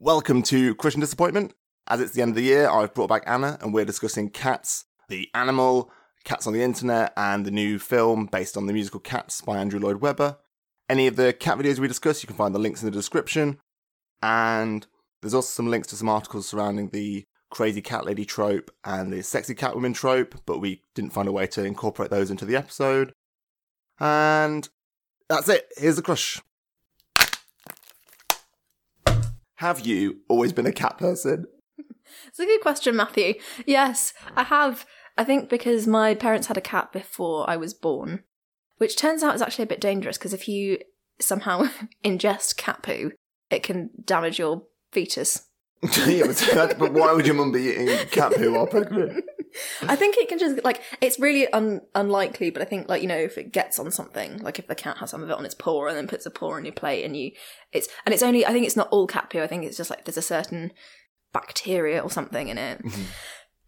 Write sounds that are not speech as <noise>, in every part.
Welcome to Crushing Disappointment. As it's the end of the year, I've brought back Anna and we're discussing Cats, the animal, Cats on the Internet, and the new film based on the musical Cats by Andrew Lloyd Webber. Any of the cat videos we discuss, you can find the links in the description. And there's also some links to some articles surrounding the crazy cat lady trope and the sexy cat woman trope, but we didn't find a way to incorporate those into the episode. And that's it. Here's the crush. Have you always been a cat person? It's a good question, Matthew. Yes, I have. I think because my parents had a cat before I was born, which turns out is actually a bit dangerous because if you somehow <laughs> ingest cat poo, it can damage your fetus. <laughs> yeah, but, but why would your mum be eating cat poo while pregnant? <laughs> I think it can just like it's really un- unlikely, but I think like you know if it gets on something, like if the cat has some of it on its paw and then puts a paw on your plate, and you it's and it's only I think it's not all cat poo. I think it's just like there's a certain bacteria or something in it.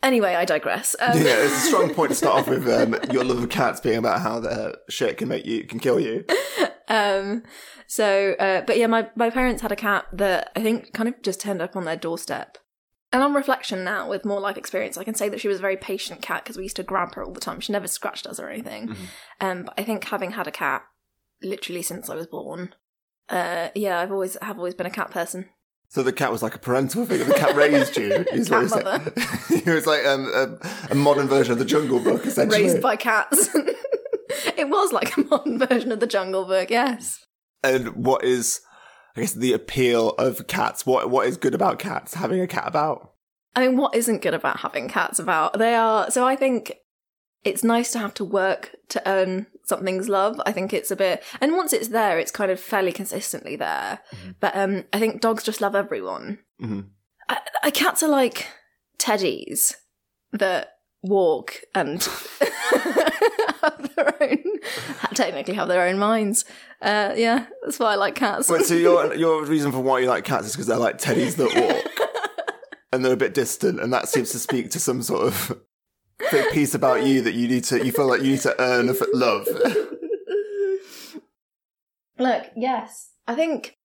Anyway, I digress. Um, yeah, it's a strong point to start off with um, <laughs> your love of cats being about how their shit can make you can kill you. <laughs> um so uh, but yeah my my parents had a cat that i think kind of just turned up on their doorstep and on reflection now with more life experience i can say that she was a very patient cat because we used to grab her all the time she never scratched us or anything um but i think having had a cat literally since i was born uh yeah i've always have always been a cat person So the cat was like a parental figure. The cat raised you. <laughs> Is Cat you're <laughs> saying. it was like um, a, a modern version of the Jungle Book, <laughs> essentially. raised by cats it was like a modern version of the jungle book yes and what is, I guess, the appeal of cats? What what is good about cats? Having a cat about. I mean, what isn't good about having cats about? They are. So I think it's nice to have to work to earn something's love. I think it's a bit, and once it's there, it's kind of fairly consistently there. But um, I think dogs just love everyone. Mhm. I, I, cats are like teddies that walk and <laughs> <laughs> have their own, technically have their own minds. Uh, yeah, that's why I like cats. Wait, so your <laughs> your reason for why you like cats is because they're like teddies that walk, and they're a bit distant, and that seems to speak to some sort of big piece about you that you need to you feel like you need to earn of love. <laughs> Look, yes. I think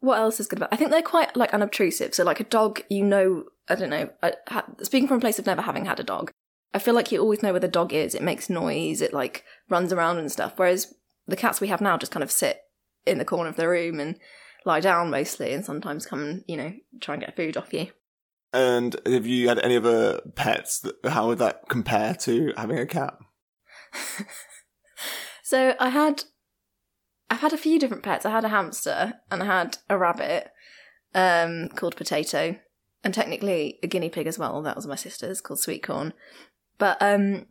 what else is good about? I think they're quite like unobtrusive. So like a dog, you know, I don't know. I, ha, speaking from a place of never having had a dog, I feel like you always know where the dog is. It makes noise. It like runs around and stuff. Whereas the cats we have now just kind of sit in the corner of the room and lie down mostly, and sometimes come and you know try and get food off you. And have you had any other pets? That, how would that compare to having a cat? <laughs> So I had, I've had a few different pets. I had a hamster and I had a rabbit, um, called Potato, and technically a guinea pig as well. That was my sister's called Sweet Corn. But um,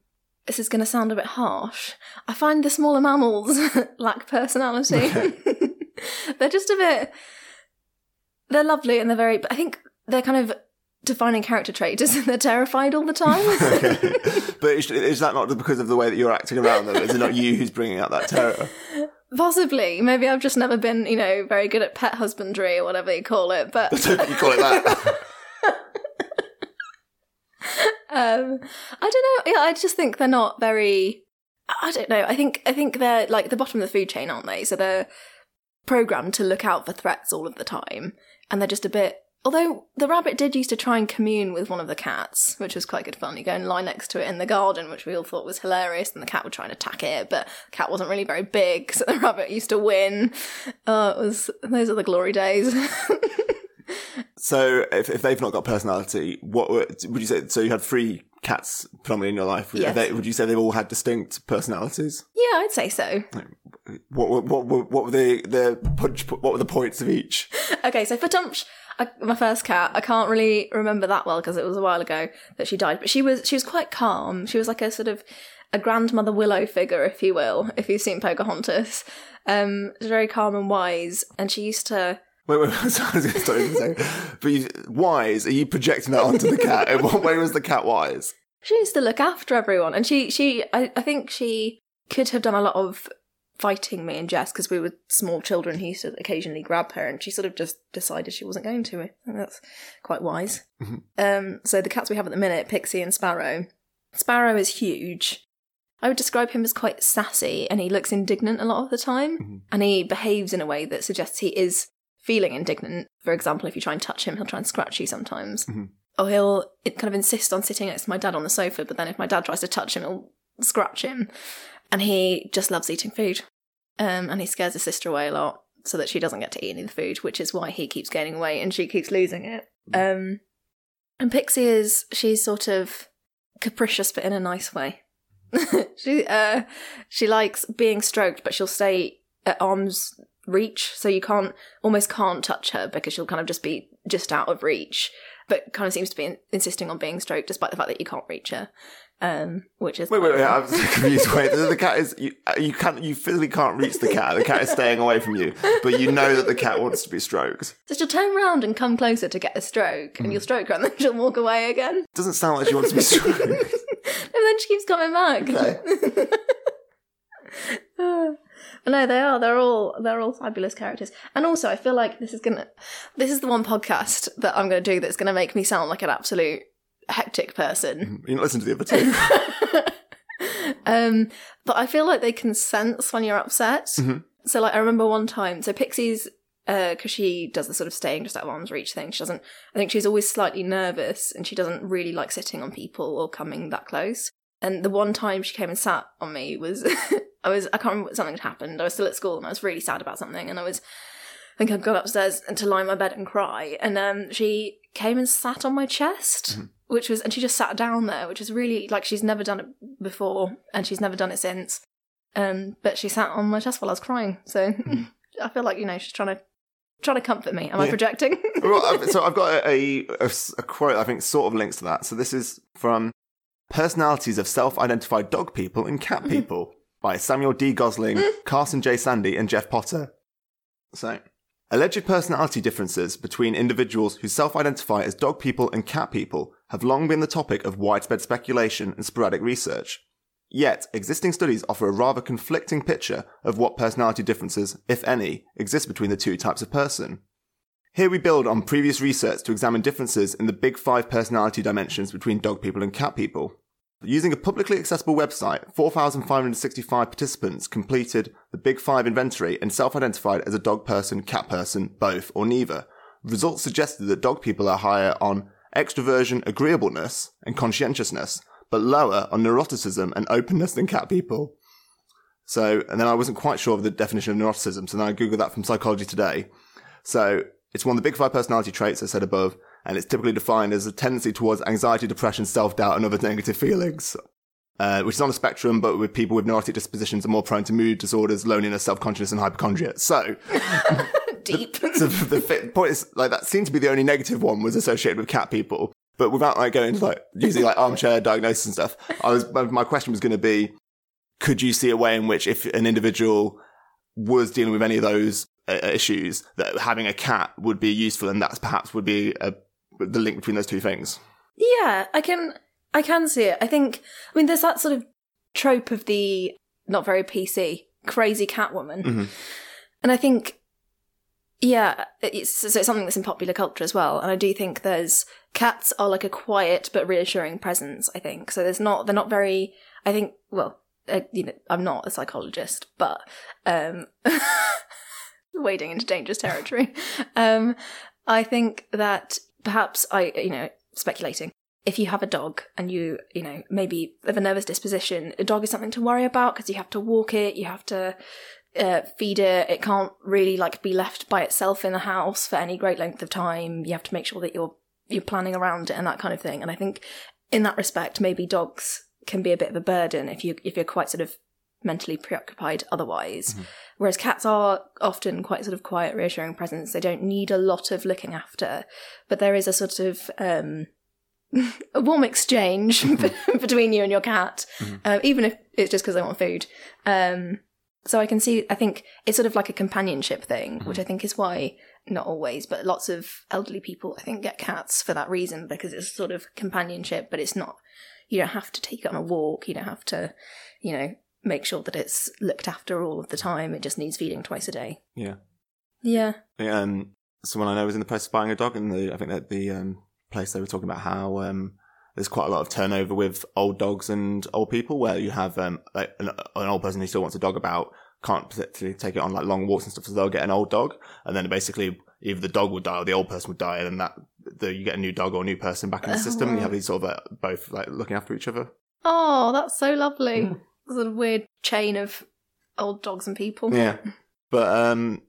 this is going to sound a bit harsh. I find the smaller mammals <laughs> lack personality. <laughs> <laughs> they're just a bit. They're lovely and they're very. But I think they're kind of defining character trait is they're terrified all the time. but is, is that not because of the way that you're acting around them? Is it not you who's bringing out that terror? Possibly. Maybe I've just never been, you know, very good at pet husbandry or whatever you call it. But I don't think you call it that. Um, I don't know. Yeah, I just think they're not very. I don't know. I think I think they're like the bottom of the food chain, aren't they? So they're programmed to look out for threats all of the time, and they're just a bit. Although the rabbit did used to try and commune with one of the cats, which was quite good fun. You go and lie next to it in the garden, which we all thought was hilarious, and the cat would try and attack it, but the cat wasn't really very big, <laughs> so the rabbit used to win. Oh, it was those are the glory days. <laughs> so if, if they've not got personality, what were, would you say? So you had three cats predominantly in your life. Would, Yes. they, would you say they've all had distinct personalities? yeah, I'd say so. What were what, what were the the punch? What were the points of each? Okay, so for I, my first cat, I can't really remember that well because it was a while ago that she died. But she was she was quite calm. She was like a sort of a grandmother willow figure, if you will, if you've seen Pocahontas. Um, very calm and wise, and she used to. Wait, wait, <laughs> sorry, I was going to start but you, wise? Are you projecting that onto the cat? In what way was the cat wise? She used to look after everyone, and she she I, I think she could have done a lot of fighting me and Jess because we were small children He used to occasionally grab her, and she sort of just decided she wasn't going to. I think that's quite wise. Um, so the cats we have at the minute, Pixie and Sparrow. Sparrow is huge. I would describe him as quite sassy, and he looks indignant a lot of the time, and he behaves in a way that suggests he is feeling indignant. For example, if you try and touch him, he'll try and scratch you sometimes. Mhm. Or he'll it kind of insist on sitting next to my dad on the sofa, but then if my dad tries to touch him, he'll scratch him. And he just loves eating food. Um, and he scares his sister away a lot so that she doesn't get to eat any of the food, which is why he keeps gaining weight and she keeps losing it. Um, and Pixie is, she's sort of capricious, but in a nice way. <laughs> she, uh, she likes being stroked, but she'll stay at arm's reach, so you can't, almost can't touch her because she'll kind of just be just out of reach, but kind of seems to be in- insisting on being stroked despite the fact that you can't reach her. Um, which is Wait, wait, wait! I'm so <laughs> confused. Wait, the, cat is you. uh, You can't. You physically can't reach the cat. The cat is staying away from you, but you know that the cat wants to be stroked. So she'll turn around and come closer to get a stroke, and you'll stroke her, and then she'll walk away again. Doesn't sound like she wants to be <laughs> stroked. and then she keeps coming back. Okay. <laughs> but <laughs> no, they are. They're all they're all fabulous characters. And also, I feel like this is gonna this is the one podcast that I'm gonna do that's gonna make me sound like an absolute hectic person. You listen to the other two. <laughs> um, but I feel like they can sense when you're upset. Mhm. So, like, I remember one time. So Pixie's because she does the sort of staying just out of arm's reach thing. She doesn't. I think she's always slightly nervous, and she doesn't really like sitting on people or coming that close. And the one time she came and sat on me was, <laughs> I was, I can't remember what something had happened. I was still at school and I was really sad about something. And I was, I think I'd gone upstairs and to lie in my bed and cry. And um, she came and sat on my chest, which was, and she just sat down there, which is really like she's never done it before and she's never done it since. Um, but she sat on my chest while I was crying. So <laughs> I feel like, you know, she's trying to, trying to comfort me. Am I projecting? <laughs> well, so I've got a a quote I think sort of links to that. So this is from Personalities of Self-Identified Dog People and Cat People by Samuel D. Gosling, hmm. Carson J. Sandy, and Jeff Potter. So, alleged personality differences between individuals who self-identify as dog people and cat people have long been the topic of widespread speculation and sporadic research. Yet, existing studies offer a rather conflicting picture of what personality differences, if any, exist between the two types of person. Here we build on previous research to examine differences in the big five personality dimensions between dog people and cat people. Using a publicly accessible website, 4,565 participants completed the Big Five inventory and self-identified as a dog person, cat person, both, or neither. Results suggested that dog people are higher on extroversion, agreeableness, and conscientiousness, but lower on neuroticism and openness than cat people. So, and then I wasn't quite sure of the definition of neuroticism, so then I googled that from Psychology Today. So it's one of the big five personality traits I said above, and it's typically defined as a tendency towards anxiety, depression, self-doubt, and other negative feelings. Uh, which is on a spectrum, but with people with neurotic dispositions are more prone to mood disorders, loneliness, self-consciousness, and hypochondria. So, <laughs> Deep. so <laughs> the point is, like, that seemed to be the only negative one was associated with cat people. But without like going into like using like armchair diagnosis and stuff, I was my- my question was going to be, could you see a way in which if an individual was dealing with any of those uh, issues, that having a cat would be useful, and that's perhaps would be a, the link between those two things. Yeah, I can I can see it. I think I mean there's that sort of trope of the not very PC crazy cat woman. Mhm. And I think yeah, it's, so it's something that's in popular culture as well. And I do think there's cats are like a quiet but reassuring presence. I think so. There's not they're not very. I think well, uh, you know, I'm not a psychologist, but um, <laughs> wading into dangerous territory. <laughs> Um, I think that perhaps I, you know, speculating. If you have a dog and you, you know, maybe have a nervous disposition, a dog is something to worry about because you have to walk it, you have to uh, feed it. It can't really like be left by itself in the house for any great length of time. You have to make sure that you're you're planning around it and that kind of thing. And I think in that respect, maybe dogs can be a bit of a burden if you if you're quite sort of mentally preoccupied otherwise. Whereas cats are often quite sort of quiet, reassuring presence. They don't need a lot of looking after, but there is a sort of um, <laughs> a warm exchange <laughs> between you and your cat, uh, even if it's just because they want food. Um, so I can see. I think it's sort of like a companionship thing, which I think is why not always, but lots of elderly people I think get cats for that reason because it's sort of companionship, but it's not. You don't have to take it on a walk. You don't have to, you know, make sure that it's looked after all of the time. It just needs feeding twice a day. Yeah. Yeah. Um, someone I know was in the process of buying a dog, and the, I think that the um, place they were talking about how um, there's quite a lot of turnover with old dogs and old people, where you have um, like an, an old person who still wants a dog about can't particularly take it on like long walks and stuff, so they'll get an old dog, and then basically either the dog would die or the old person would die, and then that the, you get a new dog or a new person back in the Oh, system. And you wow. have these sort of uh, both like looking after each other. Oh, that's so lovely. Sort of weird chain of old dogs and people. Yeah, but um,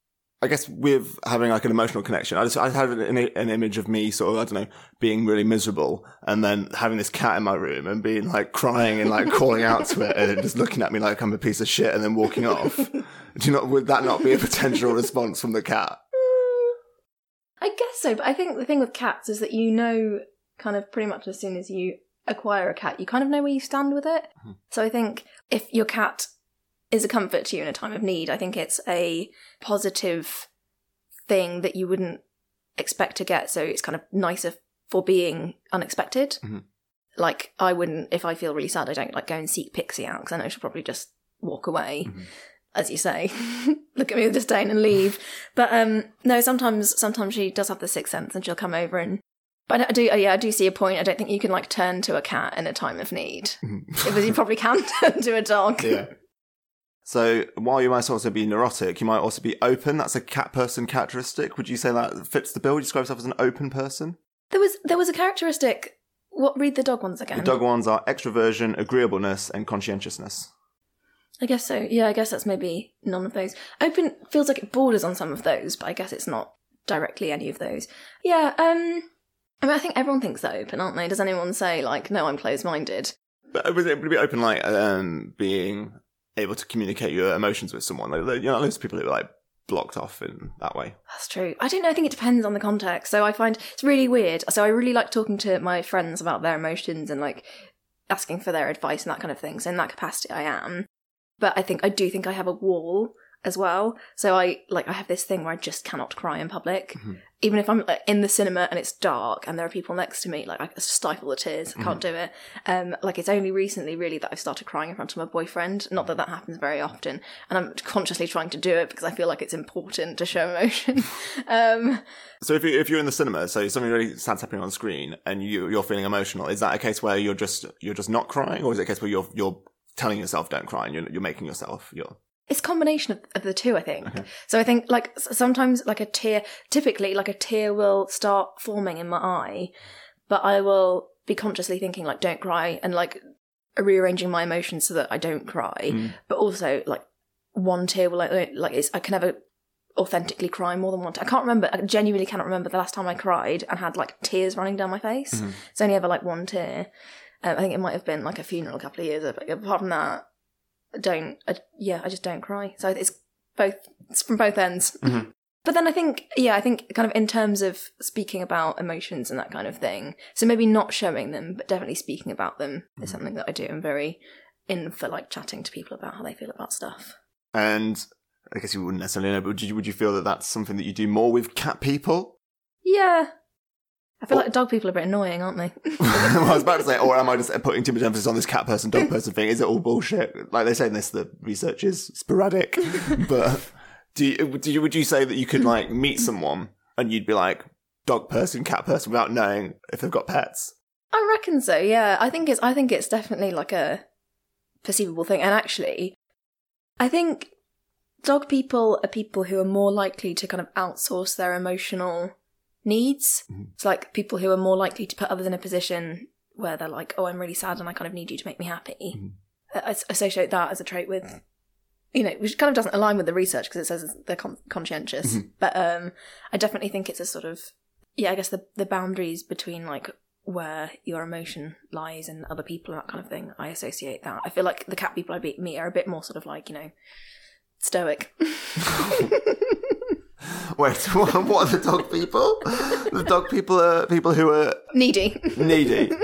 I guess with having like an emotional connection, I just I had an, an image of me sort of I don't know being really miserable, and then having this cat in my room and being like crying and like calling out to it, and just looking at me like I'm a piece of shit, and then walking off. <laughs> Do you not would that not be a potential response from the cat? I guess so, but I think the thing with cats is that you know, kind of pretty much as soon as you acquire a cat, you kind of know where you stand with it. Mhm. So I think if your cat is a comfort to you in a time of need, I think it's a positive thing that you wouldn't expect to get. So it's kind of nicer for being unexpected. Mhm. Like I wouldn't, if I feel really sad, I don't like go and seek Pixie out because I know she'll probably just walk away Mhm. as you say, <laughs> look at me with disdain and leave. <laughs> But um, no, sometimes sometimes she does have the sixth sense, and she'll come over and. But I do, yeah, I do see a point. I don't think you can like turn to a cat in a time of need, because you probably can <laughs> turn to a dog. yeah. So while you might also be neurotic, you might also be open. That's a cat person characteristic. Would you say that fits the bill? Would you describe yourself as an open person? There was there was a characteristic. What read the dog ones again? The dog ones are extroversion, agreeableness, and conscientiousness. I guess so. Yeah, I guess that's maybe none of those. Open feels like it borders on some of those, but I guess it's not directly any of those. Yeah. Um. I mean, I think everyone thinks they're open, aren't they? Does anyone say like, "No, I'm closed-minded"? But would it would be open like um, being able to communicate your emotions with someone? Like, you know, loads of people who are like blocked off in that way. That's true. I don't know. I think it depends on the context. So I find it's really weird. So I really like talking to my friends about their emotions and like asking for their advice and that kind of thing. So in that capacity, I am. But I think I do think I have a wall as well. So I like I have this thing where I just cannot cry in public, Mhm. even if I'm like, in the cinema and it's dark and there are people next to me. Like I stifle the tears. I can't do it. Um, like it's only recently really that I've started crying in front of my boyfriend. Not that that happens very often, and I'm consciously trying to do it because I feel like it's important to show emotion. <laughs> um, So if you if you're in the cinema, so something really sad's happening on screen, and you you're feeling emotional, is that a case where you're just you're just not crying, or is it a case where you're you're telling yourself don't cry and you're you're making yourself you're It's a combination of, of the two, I think. Okay. So I think like sometimes like a tear, typically like a tear will start forming in my eye, but I will be consciously thinking like don't cry and like rearranging my emotions so that I don't cry. Mm. But also like one tear will like like it's I can never authentically cry more than one. T- I can't remember. I genuinely cannot remember the last time I cried and had like tears running down my face. Mhm. It's only ever like one tear. Um, I think it might have been like a funeral a couple of years ago. But apart from that, don't. I, yeah, I just don't cry. So it's both. It's from both ends. Mhm. But then I think, yeah, I think kind of in terms of speaking about emotions and that kind of thing. So maybe not showing them, but definitely speaking about them is something that I do. I'm very in for like chatting to people about how they feel about stuff. and I guess you wouldn't necessarily know, but would you would you feel that that's something that you do more with cat people? Yeah. I feel Or- like dog people are a bit annoying, aren't they? <laughs> well, I was about to say, or am I just putting too much emphasis on this cat person, dog <laughs> person thing? Is it all bullshit? Like they say in this, the research is sporadic. <laughs> but do you, do you, would you say that you could like meet someone and you'd be like dog person, cat person without knowing if they've got pets? I reckon so. Yeah, I think it's. I think it's definitely like a perceivable thing. And actually, I think dog people are people who are more likely to kind of outsource their emotional needs. Mhm. It's like people who are more likely to put others in a position where they're like, "Oh, I'm really sad, and I kind of need you to make me happy." Mhm. I associate that as a trait with. You know, which kind of doesn't align with the research because it says they're con- conscientious. Mhm. But um, I definitely think it's a sort of yeah, I guess the the boundaries between like where your emotion lies and other people and that kind of thing. I associate that. I feel like the cat people I meet are a bit more sort of like you know stoic. <laughs> <laughs> <laughs> Wait, <laughs> what are the dog people? The dog people are people who are Needy. needy. <laughs>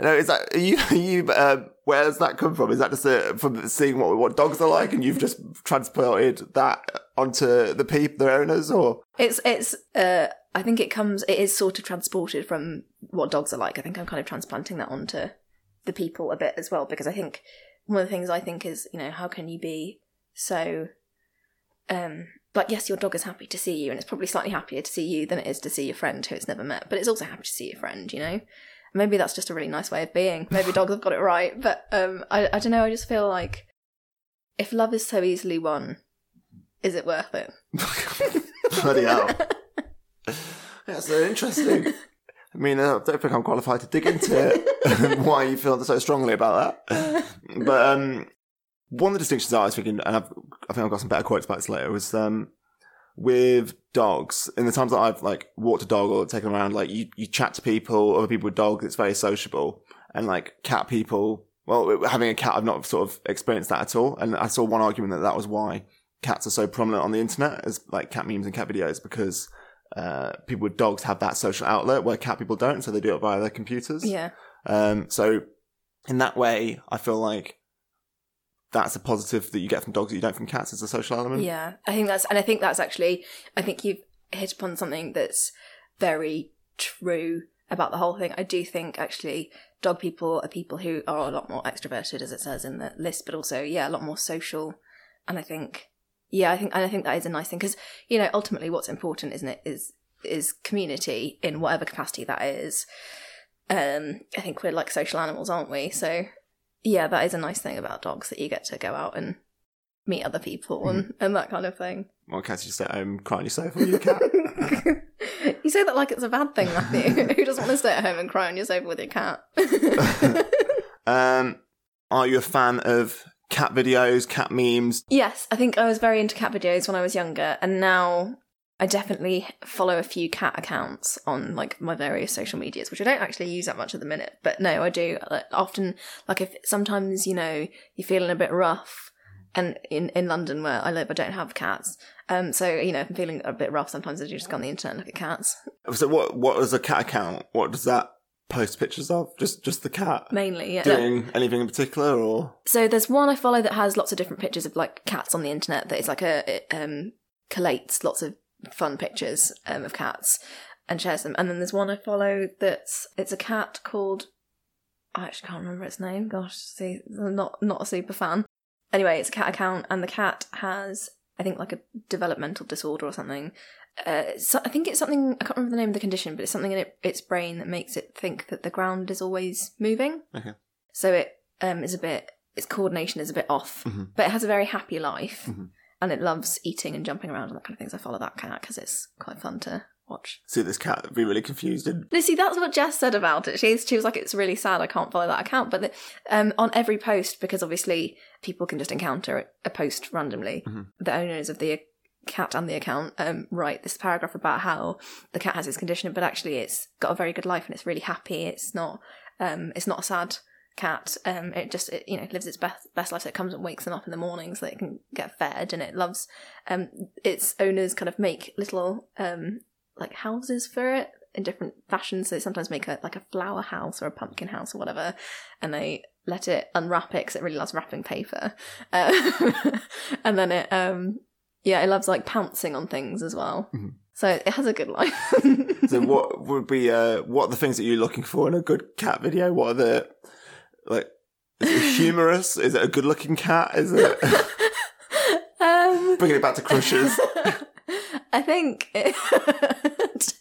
No, is that are you? Are you uh, where does that come from? Is that just uh from seeing what what dogs are like, and you've just transported that onto the people, the owners, or It's it's uh I think it comes it is sort of transported from what dogs are like. I think I'm kind of transplanting that onto the people a bit as well because I think one of the things I think is, you know, how can you be so um like yes, your dog is happy to see you and it's probably slightly happier to see you than it is to see your friend who it's never met, but it's also happy to see your friend, you know? Maybe that's just a really nice way of being. Maybe dogs have got it right, but um I I don't know, I just feel like if love is so easily won, is it worth it? <laughs> bloody hell? That's so interesting. I mean, I don't think I'm qualified to dig into it, <laughs> why you feel so strongly about that. But um, one of the distinctions I was thinking, and I've, I think I've got some better quotes about this later, was um, with dogs. In the times that I've like walked a dog or taken them around, like you, you chat to people, other people with dogs, it's very sociable. And like cat people, well, having a cat, I've not sort of experienced that at all. And I saw one argument that that was why cats are so prominent on the internet as like cat memes and cat videos because uh, people with dogs have that social outlet where cat people don't, so they do it via their computers. Yeah. Um, so in that way, I feel like that's a positive that you get from dogs that you don't from cats as a social element. Yeah, I think that's, and I think that's actually, I think you've hit upon something that's very true about the whole thing. I do think actually dog people are people who are a lot more extroverted, as it says in the list, but also, yeah, a lot more social. And I think, yeah, I think, and I think that is a nice thing because, you know, ultimately what's important, isn't it, is, is community in whatever capacity that is. Um, I think we're like social animals, aren't we? So, yeah, that is a nice thing about dogs that you get to go out and meet other people and, and that kind of thing. Well, cats just stay at home crying yourself or your cat. <laughs> you say that like it's a bad thing, Matthew. <laughs> Who doesn't want to stay at home and cry on your sofa with your cat? <laughs> um, are you a fan of cat videos, cat memes? yes, I think I was very into cat videos when I was younger, and now I definitely follow a few cat accounts on like my various social medias, which I don't actually use that much at the minute. But no, I do like, often. Like if sometimes you know you're feeling a bit rough, and in in London where I live, I don't have cats. Um, so you know, if I'm feeling a bit rough, sometimes I do just go on the internet and look at cats. So what? What is a cat account? What does that post pictures of? Just just the cat Mainly, yeah. doing anything in particular, or So there's one I follow that has lots of different pictures of like cats on the internet. That is like a it, um collates lots of fun pictures um, of cats and shares them. And then there's one I follow that's it's a cat called I actually can't remember its name. Gosh, see, I'm not not a super fan. Anyway, it's a cat account, and the cat has I think like a developmental disorder or something. Uh, so I think it's something I can't remember the name of the condition, but it's something in it, its brain that makes it think that the ground is always moving. Okay. So it um, is a bit its coordination is a bit off, Mhm. but it has a very happy life, Mhm. And it loves eating and jumping around and that kind of things. I follow that cat because it's quite fun to watch. see this cat be really confused and Lucy, that's what Jess said about it. She she was like, it's really sad I can't follow that account, but the, um, on every post because obviously people can just encounter a post randomly. Mhm. The owners of the cat and the account um, write this paragraph about how the cat has this condition, but actually it's got a very good life and it's really happy. It's not um, it's not a sad cat. Um, it just it, you know lives its best best life. So it comes and wakes them up in the morning so it can get fed, and it loves um, its owners kind of make little um, like houses for it in different fashions. So they sometimes make a like a flower house or a pumpkin house or whatever, and they let it unwrap it because it really loves wrapping paper. Uh, <laughs> and then it um yeah it loves like pouncing on things as well. Mhm. So it has a good life. so <laughs> what would be uh what are the things that you're looking for in a good cat video? What are the like is it humorous? Is it a good looking cat? Is it <laughs> um, bringing it back to crushes? <laughs> I think it <laughs>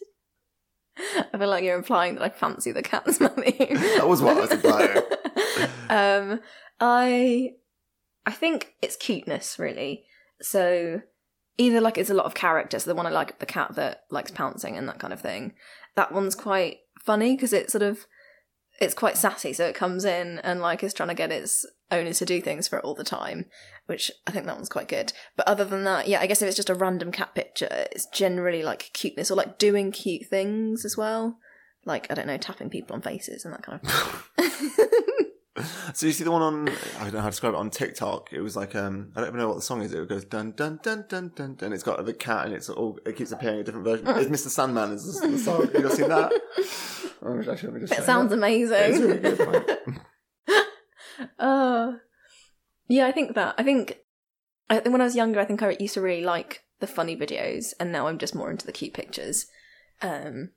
I feel like you're implying that I fancy the cats, Matthew. That was what I was implying. um, I I think it's cuteness, really. So either like it's a lot of character. So the one I like, the cat that likes pouncing and that kind of thing. That one's quite funny because it's sort of it's quite sassy. So it comes in and like is trying to get its owners to do things for it all the time, which I think that one's quite good. But other than that, yeah, I guess if it's just a random cat picture, it's generally like cuteness or like doing cute things as well. Like I don't know, tapping people on faces and that kind of. <laughs> <laughs> So you see the one on I don't know how to describe it on TikTok. It was like um I don't even know what the song is. It goes dun dun dun dun dun dun. It's got the cat and it's all it keeps appearing a different version. It's Mr. Sandman is the the song. You guys seen that? <laughs> Oh, actually, let me just check sounds that. amazing. It's really good. <laughs> Uh, yeah, I think that. I think, I think when I was younger, I think I used to really like the funny videos, and now I'm just more into the cute pictures. Um,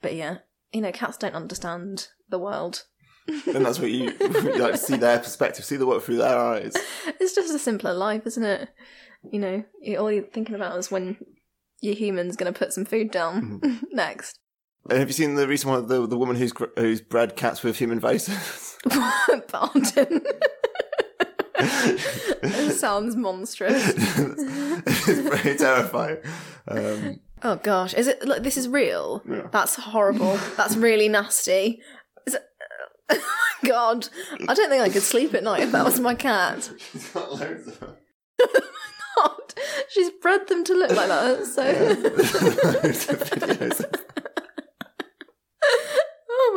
but yeah, you know, cats don't understand the world. and that's what you, <laughs> you like to see their perspective, see the world through their eyes. It's just a simpler life, isn't it? You know, all you're thinking about is when your human's going to put some food down <laughs> next. Have you seen the recent one? The the woman who's who's bred cats with human faces. <laughs> <laughs> Pardon. it sounds monstrous. it's very terrifying. Um, Oh gosh, is it? Look, this is real. Yeah. That's horrible. That's really nasty. Is it, <laughs> oh my god, I don't think I could sleep at night if that was my cat. She's got loads of them. God, she's bred them to look like that. So, Loads of videos. oh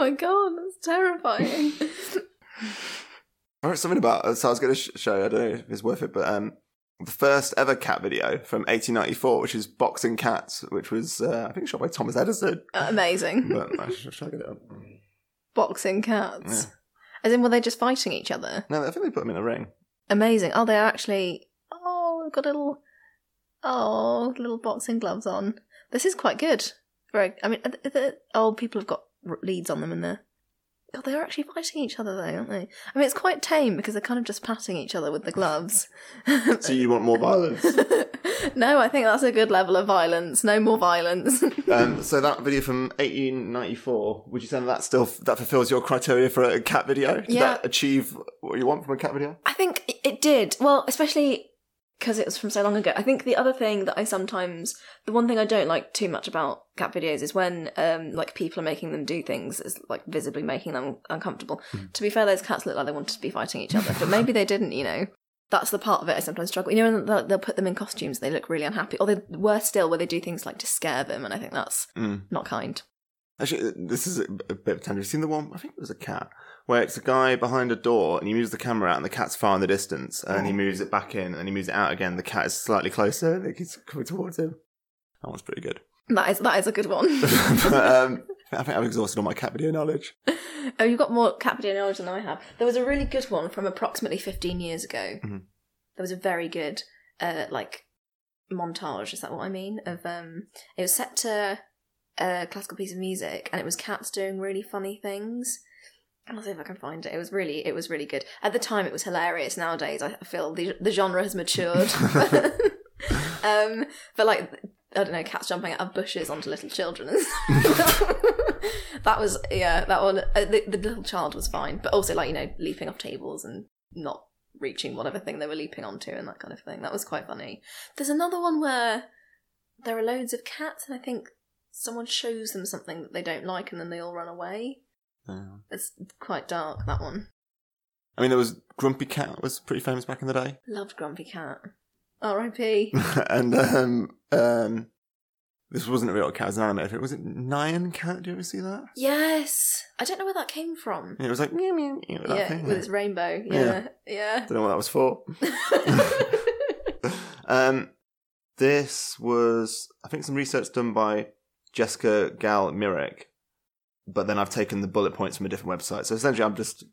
my god, that's terrifying. <laughs> Something about. So I was going to sh- show. I don't know if it's worth it, but um, the first ever cat video from 1894, which is boxing cats, which was uh, I think shot by Thomas Edison. Amazing. <laughs> But I should, should I get it up? Boxing cats. As in, were they just fighting each other? No, I think they put them in a ring. Amazing. Oh, they're actually. Oh, they've got little. Oh, little boxing gloves on. This is quite good. Very. I mean, the- the old people have got leads on them, and they're. Oh, they're actually fighting each other, though, aren't they? I mean, it's quite tame because they're kind of just patting each other with the gloves. <laughs> So you want more violence? <laughs> no, I think that's a good level of violence. No more violence. <laughs> um, so that video from 1894, would you say that still that fulfills your criteria for a cat video? Did Yeah. that achieve what you want from a cat video? I think it- it did. Well, especially because it was from so long ago. I think the other thing that I sometimes, the one thing I don't like too much about cat videos is when, um, like people are making them do things, is like visibly making them uncomfortable. To be fair, those cats look like they wanted to be fighting each other, but maybe they didn't. You know, that's the part of it I sometimes struggle. You know, they'll, they'll put them in costumes, they look really unhappy, or they worse still, where they do things like to scare them, and I think that's Mm. not kind. Actually, this is a, a bit of a tangent. Have you seen the one? I think it was a cat, where it's a guy behind a door and he moves the camera out and the cat's far in the distance and he moves it back in and he moves it out again. The cat is slightly closer and he's coming towards him. That one's pretty good. <laughs> That is that is a good one. but, <laughs> um, I think I've exhausted all my cat video knowledge. Oh, you've got more cat video knowledge than I have. There was a really good one from approximately 15 years ago. Mhm. There was a very good, uh, like, montage, is that what I mean? Of, um, it was set to a classical piece of music, and it was cats doing really funny things. I'll see if I can find it. It was really, it was really good. At the time, it was hilarious. Nowadays, I feel the the genre has matured. <laughs> um, but like, I don't know, cats jumping out of bushes onto little children. <laughs> that was yeah, that one. Uh, the, the little child was fine, but also like you know, leaping off tables and not reaching whatever thing they were leaping onto and that kind of thing. That was quite funny. There's another one where there are loads of cats, and I think someone shows them something that they don't like, and then they all run away. Yeah. It's quite dark. That one. I mean, there was Grumpy Cat was pretty famous back in the day, <laughs> Loved Grumpy Cat. R.I.P. <laughs> and um, um, this wasn't a real cat; it was an animated. Was it Nyan Cat? Do you ever see that? yes, I don't know where that came from. And it was like meow meow meow. That yeah, thing. with its rainbow. Yeah, yeah. Don't know what that was for. <laughs> um, this was, I think, some research done by Jessica Gall Myrick, but then I've taken the bullet points from a different website. So essentially, I've just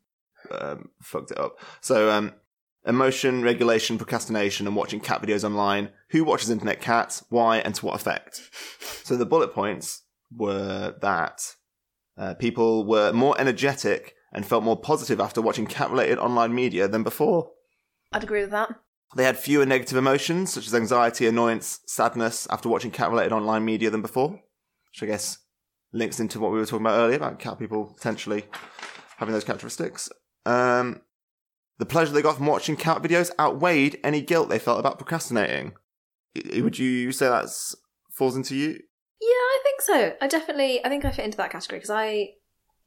um, fucked it up. So, um, emotion, regulation, procrastination, and watching cat videos online. Who watches internet cats? Why? And to what effect? So the bullet points were that uh, people were more energetic and felt more positive after watching cat-related online media than before. I'd agree with that. They had fewer negative emotions, such as anxiety, annoyance, sadness, after watching cat related online media than before. Which I guess links into what we were talking about earlier about cat people potentially having those characteristics. Um, the pleasure they got from watching cat videos outweighed any guilt they felt about procrastinating. Would you say that falls into you? Yeah, I think so. I definitely, I think I fit into that category because I,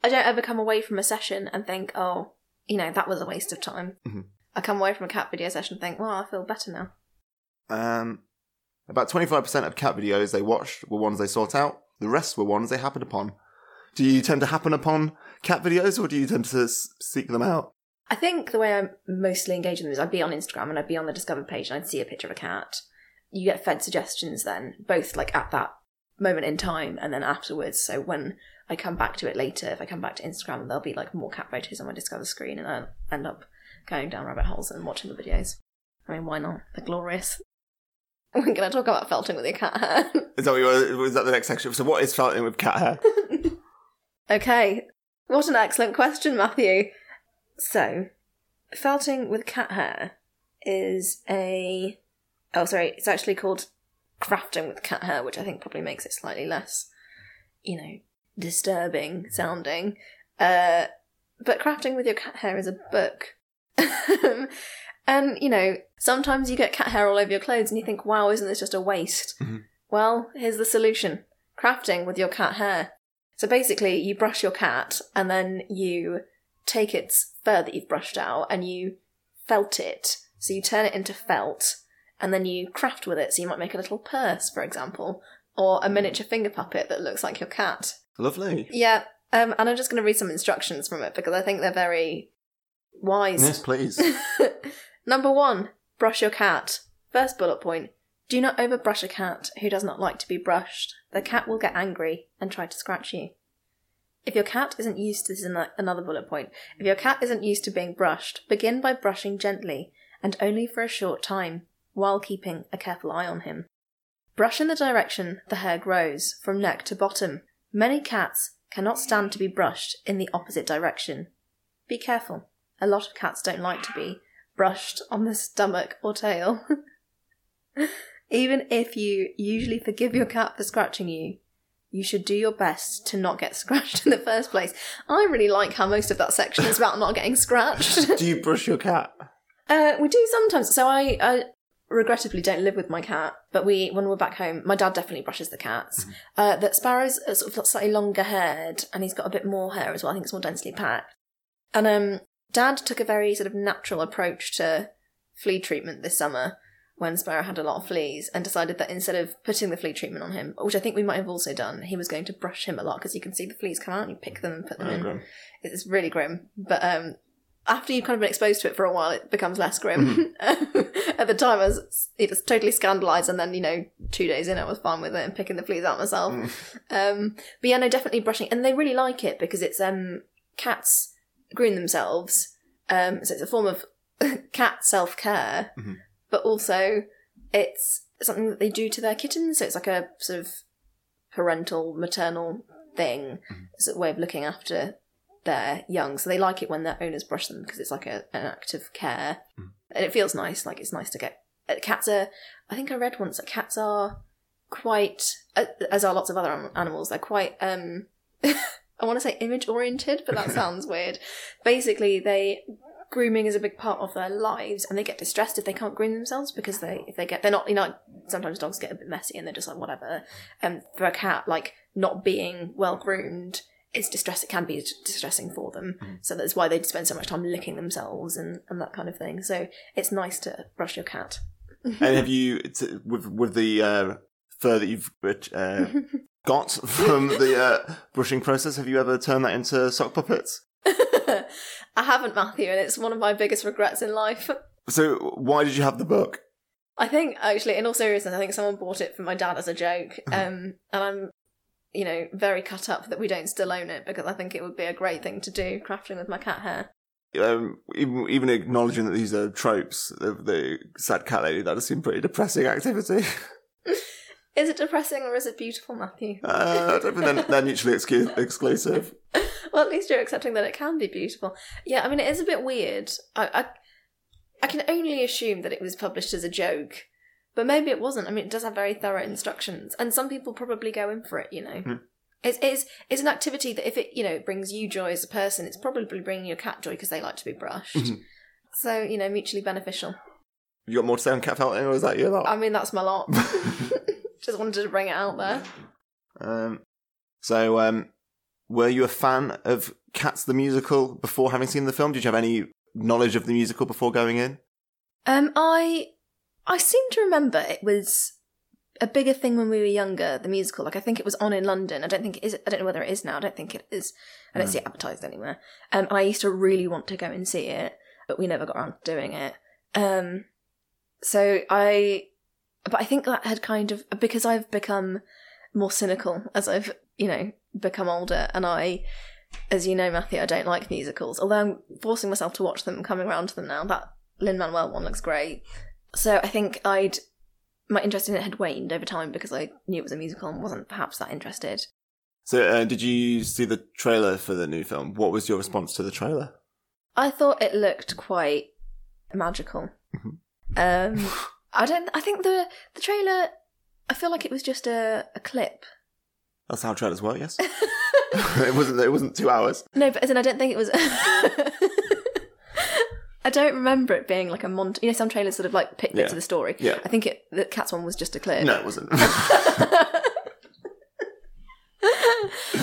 I don't ever come away from a session and think, oh, you know, that was a waste of time. Mhm. I come away from a cat video session and think, well, I feel better now. Um, about 25% of cat videos they watched were ones they sought out. The rest were ones they happened upon. Do you tend to happen upon cat videos or do you tend to seek them out? I think the way I mostly engage with them is I'd be on Instagram and I'd be on the Discover page and I'd see a picture of a cat. You get fed suggestions then, both like at that moment in time and then afterwards. So when I come back to it later, if I come back to Instagram, there'll be like more cat photos on my discover screen and I'll end up going down rabbit holes and watching the videos. I mean, why not? They're glorious. We're going to talk about felting with your cat hair. Is that what you was that the next section? So what is felting with cat hair? <laughs> Okay, what an excellent question, Matthew. So, felting with cat hair is a. Oh, sorry, it's actually called crafting with cat hair, which I think probably makes it slightly less, you know, disturbing sounding. Uh, but crafting with your cat hair is a book. <laughs> and, you know, sometimes you get cat hair all over your clothes and you think, wow, isn't this just a waste? Mhm. Well, here's the solution crafting with your cat hair. So basically, you brush your cat and then you take its fur that you've brushed out and you felt it. So you turn it into felt and then you craft with it. So you might make a little purse, for example, or a miniature finger puppet that looks like your cat. Lovely. Yeah, um, and I'm just going to read some instructions from it because I think they're very wise. Yes, please. <laughs> Number one, brush your cat. First bullet point do not overbrush a cat who does not like to be brushed. The cat will get angry and try to scratch you. If your cat isn't used to this, is another bullet point. If your cat isn't used to being brushed, begin by brushing gently and only for a short time, while keeping a careful eye on him. Brush in the direction the hair grows, from neck to bottom. Many cats cannot stand to be brushed in the opposite direction. Be careful. A lot of cats don't like to be brushed on the stomach or tail. <laughs> Even if you usually forgive your cat for scratching you, you should do your best to not get <laughs> scratched in the first place. I really like how most of that section is about not getting scratched. <laughs> Do you brush your cat? Uh, we do sometimes. So I, I regrettably don't live with my cat, but we, when we're back home, my dad definitely brushes the cats. Uh, that Sparrow's sort of slightly longer haired, and he's got a bit more hair as well. I think it's more densely packed. And um, dad took a very sort of natural approach to flea treatment this summer when Sparrow had a lot of fleas and decided that instead of putting the flea treatment on him, which I think we might have also done, he was going to brush him a lot because you can see the fleas come out and you pick them and put them in. grim. It's really grim. But um, after you've kind of been exposed to it for a while, it becomes less grim. <laughs> At the time, I was, it was totally scandalised, and then, you know, two days in, I was fine with it and picking the fleas out myself. Um, but yeah, no, definitely brushing. And they really like it because it's um, cats groom themselves. Um, so it's a form of <laughs> cat self care, Mhm. but also it's something that they do to their kittens. So it's like a sort of parental, maternal thing. It's a way of looking after their young. So they like it when their owners brush them because it's like a, an act of care. And it feels nice. Like it's nice to get. Uh, cats are. I think I read once that cats are quite, uh, as are lots of other animals, they're quite. um <laughs> I want to say image oriented, but that sounds <laughs> weird. Basically, they grooming is a big part of their lives, and they get distressed if they can't groom themselves because they if they get they're not you know sometimes dogs get a bit messy and they're just like whatever. And for a cat, like not being well groomed is distress. It can be distressing for them, so that's why they spend so much time licking themselves and and that kind of thing. So it's nice to brush your cat. and have <laughs> you, with with the uh, fur that you've uh, <laughs> got from the uh, brushing process, have you ever turned that into sock puppets? <laughs> I haven't, Matthew, and it's one of my biggest regrets in life. So why did you have the book? I think actually, in all seriousness, I think someone bought it for my dad as a joke, um, and I'm, you know, very cut up that we don't still own it because I think it would be a great thing to do, crafting with my cat hair. Um, even, even acknowledging that these are tropes, the, the sad cat lady, that does seem pretty depressing activity. <laughs> Is it depressing or is it beautiful, Matthew? Uh, I don't think they're, they're mutually excu- exclusive. <laughs> well, at least you're accepting that it can be beautiful. Yeah, I mean, it is a bit weird. I, I, I can only assume that it was published as a joke, but maybe it wasn't. I mean, it does have very thorough instructions, and some people probably go in for it. You know, Hmm. it's it's it's an activity that if it you know brings you joy as a person, it's probably bringing your cat joy because they like to be brushed. Mhm. so you know, mutually beneficial. You got more to say on cat felting, or is that your lot? I mean, that's my lot. <laughs> <laughs> Just wanted to bring it out there. Um, so, um, were you a fan of Cats the musical before having seen the film? Did you have any knowledge of the musical before going in? Um, I I seem to remember it was a bigger thing when we were younger. The musical, like I think it was on in London. I don't think it is. I don't know whether it is now. I don't think it is. I don't see it advertised anywhere. Um, and I used to really want to go and see it, but we never got around to doing it. Um, so I, but I think that had kind of because I've become more cynical as I've you know become older, and I. As you know, Matthew, I don't like musicals. Although I'm forcing myself to watch them, coming around to them now. That Lin Manuel one looks great. So I think I'd my interest in it had waned over time because I knew it was a musical and wasn't perhaps that interested. So, uh, did you see the trailer for the new film? What was your response to the trailer? I thought it looked quite magical. um, <laughs> I don't. I think the the trailer. I feel like it was just a, a clip. That's how trailers work, yes. <laughs> <laughs> it wasn't. It wasn't two hours. No, but as in, I don't think it was. <laughs> I don't remember it being like a mont. You know, some trailers sort of like pick bits Yeah. of the story. Yeah. I think it the Cats one was just a clip. No, it wasn't.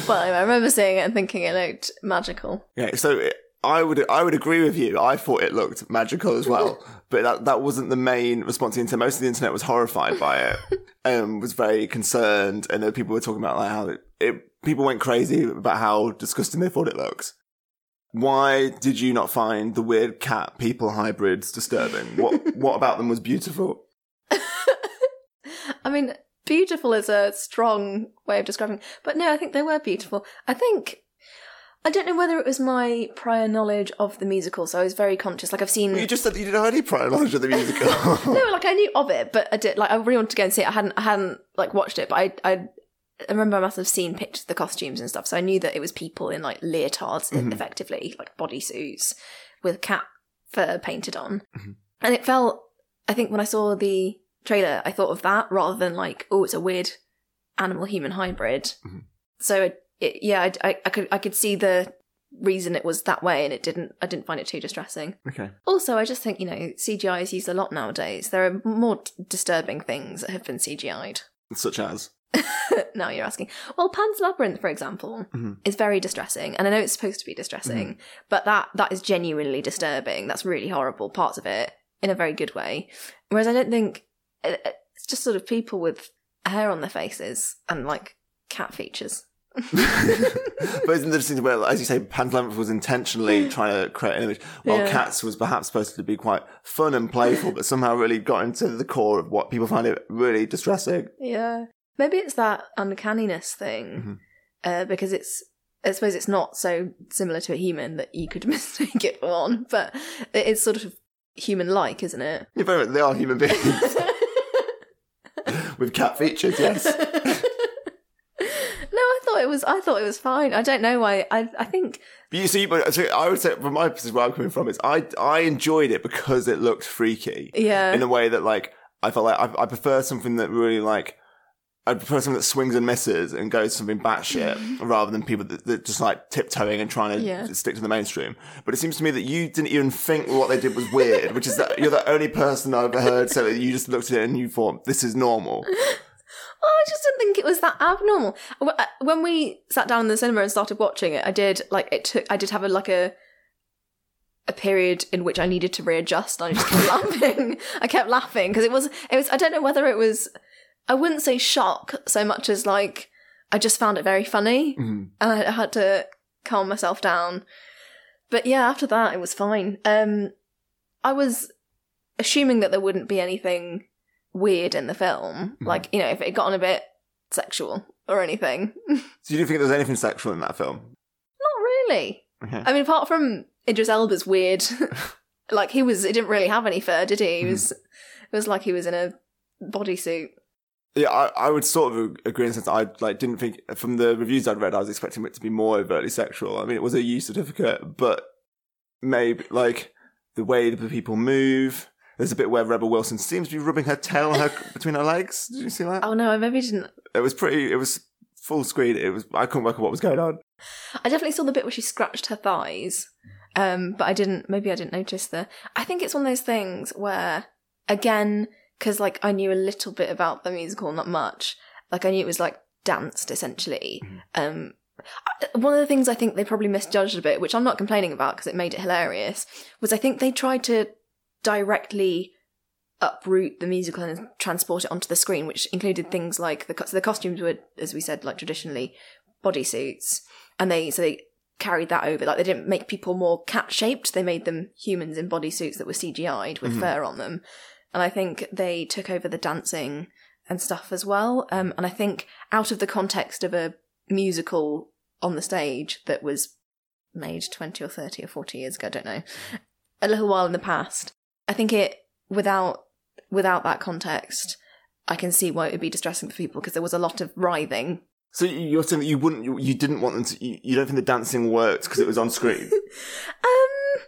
well, anyway, I remember seeing it and thinking it looked magical. yeah, so it, I would I would agree with you. I thought it looked magical as well, <laughs> but that that wasn't the main response to the internet. Most of the internet was horrified by it <laughs> and was very concerned, and then people were talking about like how it, it people went crazy about how disgusting they thought it looks. Why did you not find the weird cat people hybrids disturbing? What <laughs> what about them was beautiful? I mean, beautiful is a strong way of describing, but no, I think they were beautiful. I think I don't know whether it was my prior knowledge of the musical, so I was very conscious. Like I've seen You just said that you didn't have any prior knowledge of the musical. <laughs> no, like I knew of it, but I did like I really wanted to go and see it. I hadn't I hadn't like watched it, but I I, I remember I must have seen pictures of the costumes and stuff, so I knew that it was people in like leotards, Mhm. effectively like bodysuits with cat fur painted on, Mhm. and it felt. I think when I saw the trailer, I thought of that rather than like, oh, it's a weird animal human hybrid. Mhm. So it, it, yeah, I, I, I could I could see the reason it was that way, and it didn't. I didn't find it too distressing. okay. Also, I just think, you know, CGI is used a lot nowadays. There are more d- disturbing things that have been CGI'd. Such as. <laughs> now you're asking. Well, Pan's Labyrinth, for example, Mhm. is very distressing. And I know it's supposed to be distressing, mm-hmm. but that that is genuinely disturbing. That's really horrible, parts of it, in a very good way. Whereas I don't think uh, uh, it's just sort of people with hair on their faces and like cat features. But a scene where, as you say, Pan's was intentionally trying to create an image, while Yeah. Cats was perhaps supposed to be quite fun and playful, but somehow really got into the core of what people find it really distressing. Yeah. Maybe it's that uncanniness thing, Mhm. uh, because it's. I suppose it's not so similar to a human that you could <laughs> mistake it for one, but it is sort of human-like, isn't it? Yeah, they are human beings <laughs> <laughs> with cat features, yes. Thought it was. I thought it was fine. I don't know why. I I think But you see, but so I would say from my position where I'm coming from is I I enjoyed it because it looked freaky yeah. in a way that like I felt like I, I prefer something that really like I prefer something that swings and misses and goes something batshit mm-hmm. rather than people that, that just like tiptoeing and trying to Yeah. stick to the mainstream. But it seems to me that you didn't even think what they did was weird, which is that you're the only person I've ever heard say that you just looked at it and you thought this is normal. <laughs> Oh, I just didn't think it was that abnormal. Uh, When we sat down in the cinema and started watching it, I did like it took. I did have a like a a period in which I needed to readjust. I just kept <laughs> laughing. I kept laughing because it was it was. I don't know whether it was. I wouldn't say shock so much as like I just found it very funny, Mhm. and I had to calm myself down. But yeah, after that, it was fine. Um, I was assuming that there wouldn't be anything weird in the film, Mhm. like you know, if it got on a bit sexual or anything. So you didn't think there was anything sexual in that film? Not really. Okay. I mean, apart from Idris Elba's weird, <laughs> like he was, he didn't really have any fur, did he? He was, it was like he was in a bodysuit. Yeah, I, I would sort of agree in the sense that I like didn't think from the reviews I'd read I was expecting it to be more overtly sexual. I mean, it was a U certificate, but maybe like the way the people move. There's a bit where Rebel Wilson seems to be rubbing her tail her <laughs> between her legs. Did you see that? Oh no, I maybe didn't. It was pretty. It was full screen. It was. I couldn't work out what was going on. I definitely saw the bit where she scratched her thighs, um, but I didn't. Maybe I didn't notice the. I think it's one of those things where, again, because like I knew a little bit about the musical, not much. Like I knew it was like danced essentially. Um, one of the things I think they probably misjudged a bit, which I'm not complaining about because it made it hilarious, was I think they tried to directly uproot the musical and transport it onto the screen, which included things like the so the costumes were, as we said, like traditionally bodysuits, and they so they carried that over. Like they didn't make people more cat shaped; they made them humans in bodysuits that were CGI'd with Mhm. fur on them. And I think they took over the dancing and stuff as well. Um, and I think out of the context of a musical on the stage that was made 20 or 30 or 40 years ago, I don't know, a little while in the past, I think it, without, without that context, I can see why it would be distressing for people because there was a lot of writhing. So you're saying that you wouldn't, you, you didn't want them to. You, you don't think the dancing worked because it was on screen. <laughs> Um,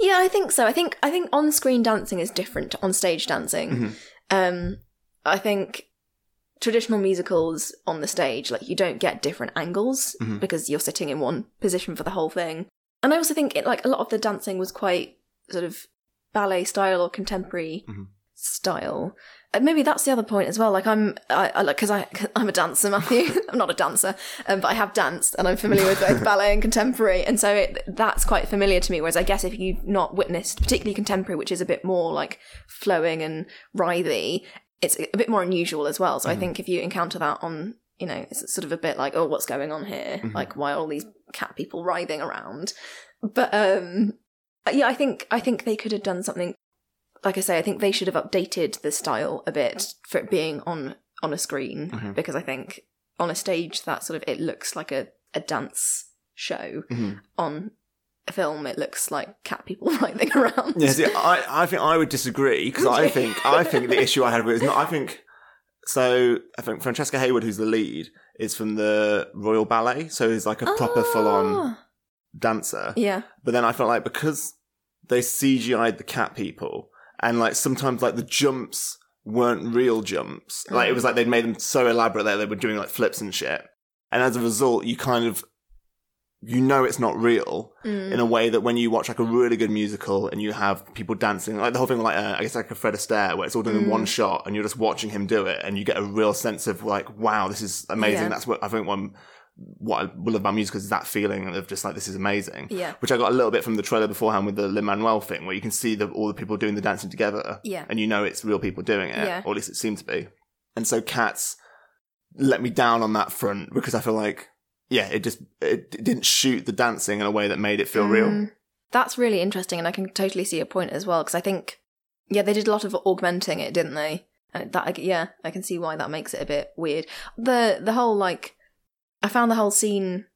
yeah, I think so. I think I think on-screen dancing is different to on-stage dancing. Mhm. Um, I think traditional musicals on the stage, like you don't get different angles Mhm. because you're sitting in one position for the whole thing. And I also think it, like a lot of the dancing was quite sort of ballet style or contemporary Mhm. style. And maybe that's the other point as well. Like I'm, I, I like because I I'm a dancer, Matthew. <laughs> I'm not a dancer, um, but I have danced and I'm familiar with both <laughs> ballet and contemporary, and so it, that's quite familiar to me. Whereas I guess if you've not witnessed, particularly contemporary, which is a bit more like flowing and writhy, it's a bit more unusual as well. So I think if you encounter that on, you know, it's sort of a bit like, oh, what's going on here? Like, why are all these cat people writhing around? But um, yeah, I think I think they could have done something. Like I say, I think they should have updated the style a bit for it being on on a screen because I think on a stage that sort of it looks like a, a dance show. Mhm. On a film, it looks like cat people <laughs> writhing around. Yeah, see, I, I think I would disagree because I <laughs> think I think the issue I had with it is not. I think so. I think Francesca Hayward, who's the lead, is from the Royal Ballet, so is like a proper full on Ah, dancer. Yeah. But then I felt like because they CGI'd the cat people, and like sometimes like the jumps weren't real jumps. Like it was like they'd made them so elaborate that they were doing like flips and shit. And as a result, you kind of you know it's not real Mm. in a way that when you watch like a really good musical and you have people dancing, like the whole thing, like uh, I guess like a Fred Astaire, where it's all done in Mm. one shot and you're just watching him do it, and you get a real sense of like, wow, this is amazing. Yeah. That's what I think one what I love about musicals is that feeling of just like this is amazing. Yeah. Which I got a little bit from the trailer beforehand with the Lin Manuel thing, where you can see the, all the people doing the dancing together, Yeah. and you know it's real people doing it, Yeah. or at least it seemed to be. And so Cats let me down on that front because I feel like, yeah, it just it, it didn't shoot the dancing in a way that made it feel real. Mm. That's really interesting, and I can totally see your point as well. Because I think, yeah, they did a lot of augmenting it, didn't they? And that, yeah, I can see why that makes it a bit weird. The the whole like, I found the whole scene,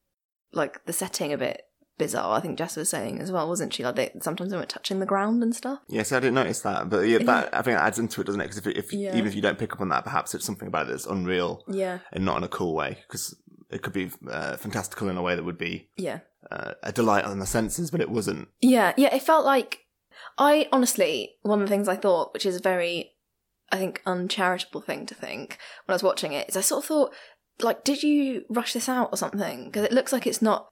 like the setting, a bit bizarre. I think Jess was saying as well, wasn't she? Like they sometimes they weren't touching the ground and stuff. Yes, I didn't notice that, but yeah, that <laughs> I think it adds into it, doesn't it? Because if, if Yeah. even if you don't pick up on that, perhaps it's something about it that's unreal Yeah, and not in a cool way. Because it could be uh, fantastical in a way that would be yeah. uh, a delight on the senses, but it wasn't. Yeah, yeah, it felt like I honestly one of the things I thought, which is a very I think uncharitable thing to think when I was watching it, is I sort of thought like, did you rush this out or something? Because it looks like it's not.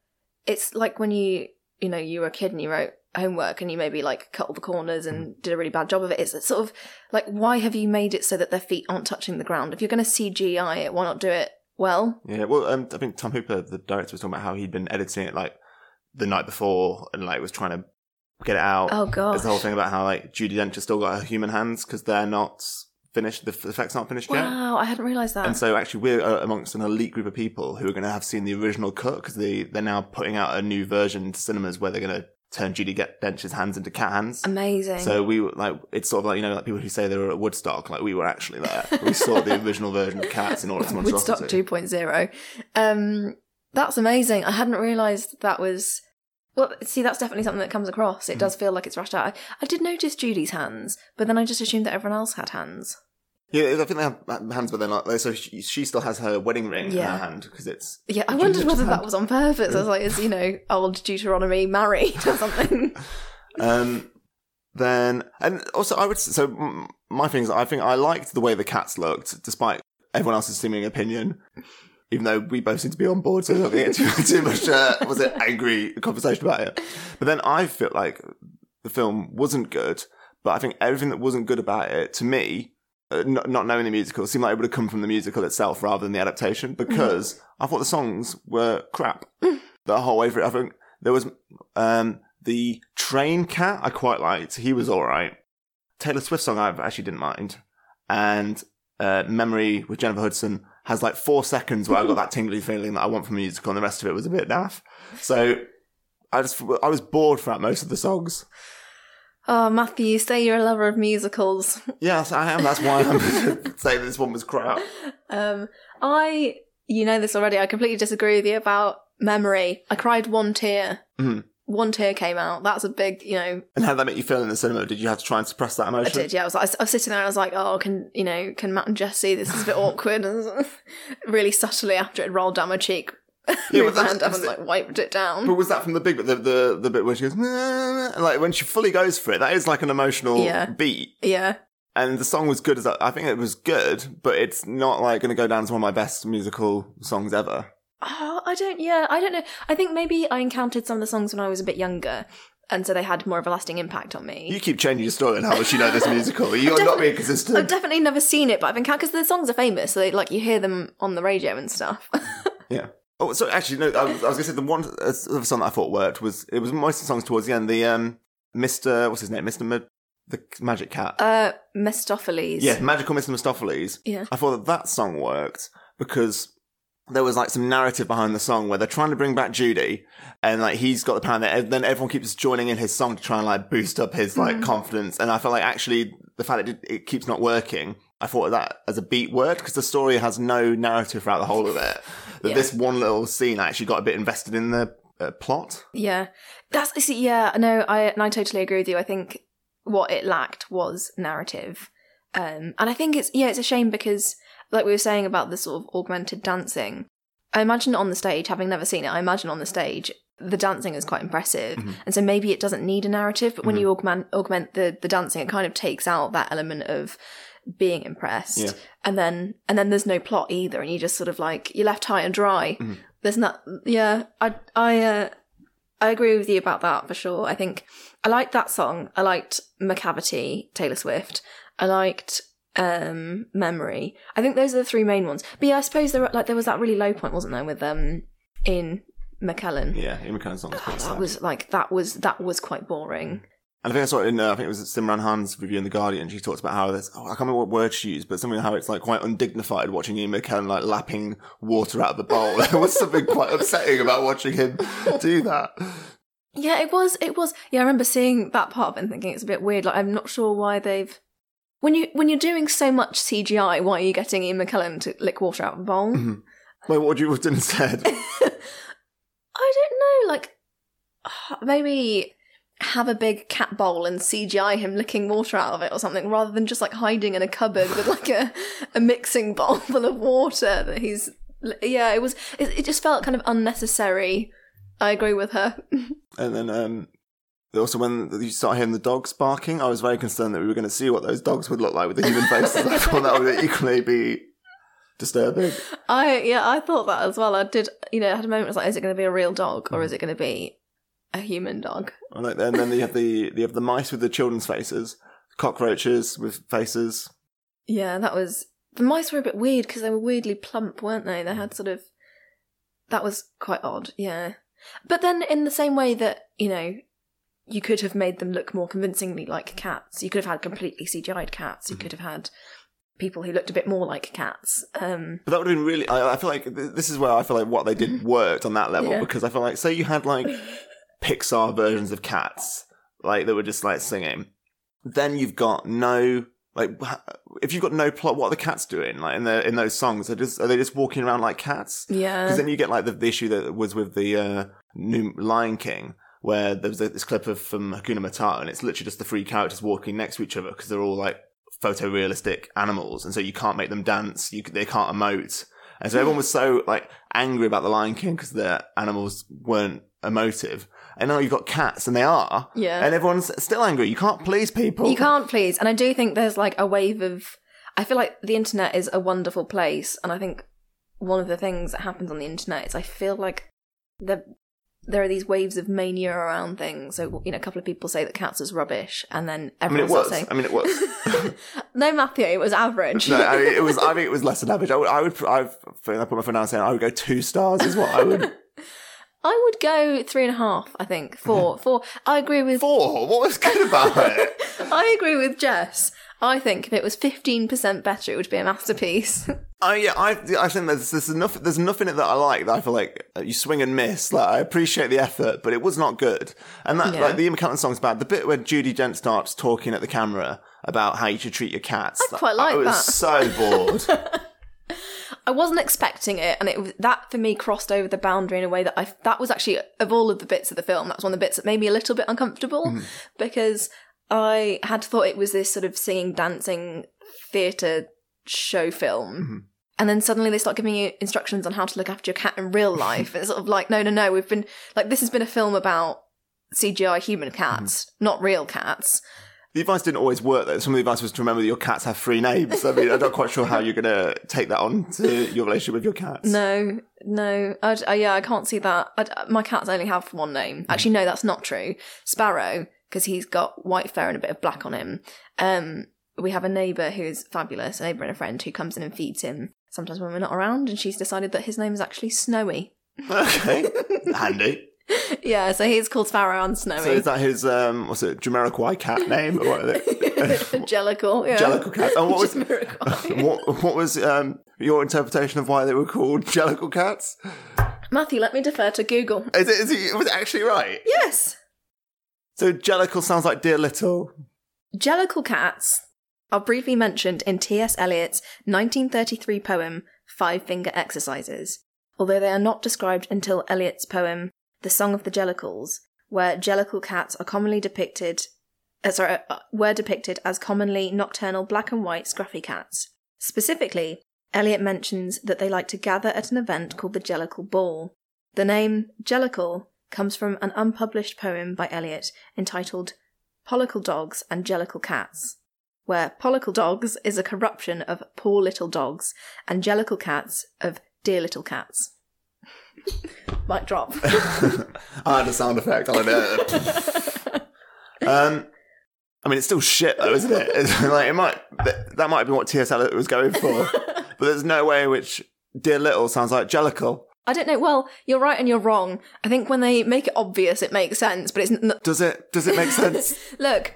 It's like when you you know you were a kid and you wrote homework and you maybe like cut all the corners and did a really bad job of it. It's sort of like why have you made it so that their feet aren't touching the ground? If you're going to CGI it, why not do it well? Yeah, well, um, I think Tom Hooper, the director, was talking about how he'd been editing it like the night before and like was trying to get it out. Oh god, There's the whole thing about how like Judi Dench has still got her human hands because they're not finished. The effect's not finished yet. wow, I hadn't realised that. And so, actually, we're uh, amongst an elite group of people who are going to have seen the original cut because they they're now putting out a new version to cinemas where they're going to turn Judi Get- Dench's hands into cat hands. Amazing. So we were like, it's sort of like you know, like people who say they were at Woodstock, like we were actually there. we saw the original version of Cats in all its Woodstock monstrosity. 2.0. Um, that's amazing. I hadn't realised that was. Well, see, that's definitely something that comes across. It does feel like it's rushed out. I, I did notice Judi's hands, but then I just assumed that everyone else had hands. Yeah, I think they have hands, but they're not. So she, she still has her wedding ring in Yeah. her hand because it's. Yeah, I wondered whether that was on purpose. I was like, is, you know, old Deuteronomy married or something? <laughs> Um, then and also I would s- so mm, my thing is I think I liked the way the cats looked despite everyone else's seeming opinion. Even though we both seem to be on board, so we're not going to get too, <laughs> too much uh, was it angry conversation about it. But then I felt like the film wasn't good, but I think everything that wasn't good about it to me, uh, not, not knowing the musical, seemed like it would have come from the musical itself rather than the adaptation because I thought the songs were crap the whole way through. I think there was um, the train cat I quite liked. He was all right. Taylor Swift song I actually didn't mind, and uh, Memory with Jennifer Hudson has like four seconds where I got that tingly feeling that I want from a musical, and the rest of it was a bit naff. So I just I was bored throughout most of the songs. Oh, Matthew, you say you're a lover of musicals. Yes, I am. That's why I'm <laughs> saying this one was crap. Um, I, you know this already. I completely disagree with you about memory. I cried one tear. Mhm. One tear came out. That's a big, you know. And how did that make you feel in the cinema? Did you have to try and suppress that emotion? I did. Yeah, I was. Like, I was sitting there. and I was like, oh, can you know? Can Matt and Jesse? this is a bit awkward? <laughs> And really subtly after it rolled down my cheek, <laughs> Yeah, moved my hand up and like wiped it down. But was that from the big bit, the, the, the bit where she goes, "Nah," like when she fully goes for it, that is like an emotional Yeah. beat. Yeah. And the song was good as I think it was good, but it's not like going to go down as one of my best musical songs ever. Oh, I don't. Yeah, I don't know. I think maybe I encountered some of the songs when I was a bit younger, and so they had more of a lasting impact on me. You keep changing your story on how much you know this musical. <laughs> You're not being consistent. I've definitely never seen it, but I've been because the songs are famous, so they, like you hear them on the radio and stuff. <laughs> Yeah. Oh, so actually, no. I was, I was gonna say the one uh, song that I thought worked was it was most of the songs towards the end. The um, Mister, what's his name? Mister, Ma- the Magic Cat. uh, Mephistopheles. yeah, Magical Mister Mistoffelees. Yeah. I thought that that song worked because there was like some narrative behind the song where they're trying to bring back Judy, and like he's got the power, and then everyone keeps joining in his song to try and like boost up his like confidence. And I felt like actually the fact that it, it keeps not working. I thought of that as a beat word because the story has no narrative throughout the whole of it. <laughs> That Yeah. this one little scene I actually got a bit invested in the uh, plot. Yeah, that's see, yeah. No, I and I totally agree with you. I think what it lacked was narrative, um, and I think it's yeah, it's a shame because like we were saying about the sort of augmented dancing. I imagine on the stage, having never seen it, I imagine on the stage the dancing is quite impressive, mm-hmm. and so maybe it doesn't need a narrative. But when mm-hmm. you augment augment the the dancing, it kind of takes out that element of being impressed, Yeah. and then and then there's no plot either, and you just sort of like you're left high and dry. Mm-hmm. There's not, yeah. I I uh, I agree with you about that for sure. I think I liked that song. I liked Macavity, Taylor Swift. I liked um Memory. I think those are the three main ones. But yeah, I suppose there were, like there was that really low point, wasn't there, with um Ian McKellen. Yeah, Ian McKellen's song was quite That sad. was like that was that was quite boring. And I think I saw it in, uh, I think it was Simran Hans' review in The Guardian. She talks about how this oh, I can't remember what word she used, but something how it's like quite undignified watching Ian McKellen like lapping water out of the bowl. <laughs> there was something quite upsetting about watching him do that. Yeah, it was. It was. Yeah, I remember seeing that part of it and thinking it's a bit weird. Like, I'm not sure why they've. When you when you're doing so much CGI, why are you getting Ian McKellen to lick water out of a bowl? Wait, what would you have done instead? <laughs> I don't know. Like, <sighs> maybe have a big cat bowl and CGI him licking water out of it or something, rather than just like hiding in a cupboard with like a a mixing bowl <laughs> full of water that he's. Yeah, it was. It, it just felt kind of unnecessary. I agree with her. <laughs> and then, um, also when you start hearing the dogs barking, I was very concerned that we were going to see what those dogs would look like with the human faces. I thought that would equally be disturbing. I yeah, I thought that as well. I did, you know, I had a moment. I was like, is it going to be a real dog or is it going to be a human dog? And like- and then you have the, you have the mice with the children's faces, cockroaches with faces. Yeah, that was the mice were a bit weird because they were weirdly plump, weren't they? They had sort of that was quite odd. Yeah, but then in the same way that you know. You could have made them look more convincingly like cats. You could have had completely CGI'd cats. You could have had people who looked a bit more like cats. Um, But that would have been really. I, I feel like this is where I feel like what they did <laughs> worked on that level Yeah. because I feel like say you had like <laughs> Pixar versions of cats, like that were just like singing, then you've got no like if you've got no plot, what are the cats doing? Like in the in those songs, are just are they just walking around like cats? yeah, Because then you get like the, the issue that was with the uh, new Lion King, where there was this clip of from Hakuna Matata, and it's literally just the three characters walking next to each other because they're all like photorealistic animals, and so you can't make them dance, you they can't emote, and so everyone was so like angry about the Lion King because the animals weren't emotive, and now you've got cats, and they are, Yeah. and everyone's still angry. You can't please people. You can't please. And I do think there's like a wave of. I feel like the internet is a wonderful place. And I think one of the things that happens on the internet is I feel like the, there are these waves of mania around things. So, you know, a couple of people say that cats is rubbish. And then I mean, it everyone was. saying. I mean, it was. <laughs> <laughs> no, Matthew, it was average. No, I mean, it was. I think it was less than average. I would. I would. I've, I put my phone down saying I would go two stars. Is what I would. <laughs> I would go three and a half, I think. Four. Four. I agree with. Four. What was good about it? I agree with Jess. I think if it was 15% better, it would be a masterpiece. <laughs> Oh yeah, I I think there's there's enough there's enough in it that I like that I feel like you swing and miss. Like I appreciate the effort, but it was not good. And that Yeah. like the Ian McKellen song's bad. The bit where Judi Dench starts talking at the camera about how you should treat your cats. I quite like I was that. so bored. <laughs> I wasn't expecting it, and it was, that for me crossed over the boundary in a way that I that was actually of all of the bits of the film, that was one of the bits that made me a little bit uncomfortable Mm-hmm. because I had thought it was this sort of singing, dancing theatre show film. Mm-hmm. And then suddenly they start giving you instructions on how to look after your cat in real <laughs> life. it's sort of like, no, no, no. We've been like, this has been a film about CGI human cats, Mm-hmm. not real cats. The advice didn't always work though. Some of the advice was to remember that your cats have three names. I mean, I'm not quite sure how you're going to take that on to your relationship with your cats. No, no. I, I, yeah, I can't see that. I, my cats only have one name. Actually, no, that's not true. Sparrow, because he's got white fur and a bit of black on him. Um, we have a neighbour who's fabulous, a neighbour and a friend who comes in and feeds him sometimes when we're not around, and she's decided that his name is actually Snowy. Okay, <laughs> handy. yeah, so he's called Sparrow and Snowy. So is that his um, what's it, Jamiroquai cat name? Or what is it? <laughs> Jellicle, yeah. Jellicle cat. And what was <laughs> what what was um, your interpretation of why they were called Jellicle cats? Matthew, let me defer to Google. Is it, is it was it actually right? Yes. So Jellicle sounds like dear little. Jellicle cats are briefly mentioned in T.S. Eliot's 1933 poem Five Finger Exercises, although they are not described until Eliot's poem The Song of the Jellicles, where jellicle cats are commonly depicted uh, sorry, uh, were depicted as commonly nocturnal black and white scruffy cats. Specifically, Eliot mentions that they like to gather at an event called the Jellicle Ball. The name Jellicle comes from an unpublished poem by Eliot entitled Pollicle Dogs and Jellicle Cats, where pollicle dogs is a corruption of poor little dogs and jellicle cats of dear little cats. <laughs> Mic drop. <laughs> I had a sound effect on it. <laughs> um, I mean, it's still shit though, isn't it? It's like it might that, that might be what T.S. Eliot was going for, but there's no way in which dear little sounds like Jellicle. I don't know. Well, you're right and you're wrong. I think when they make it obvious, it makes sense, but it's n- Does it? Does it make <laughs> sense? look.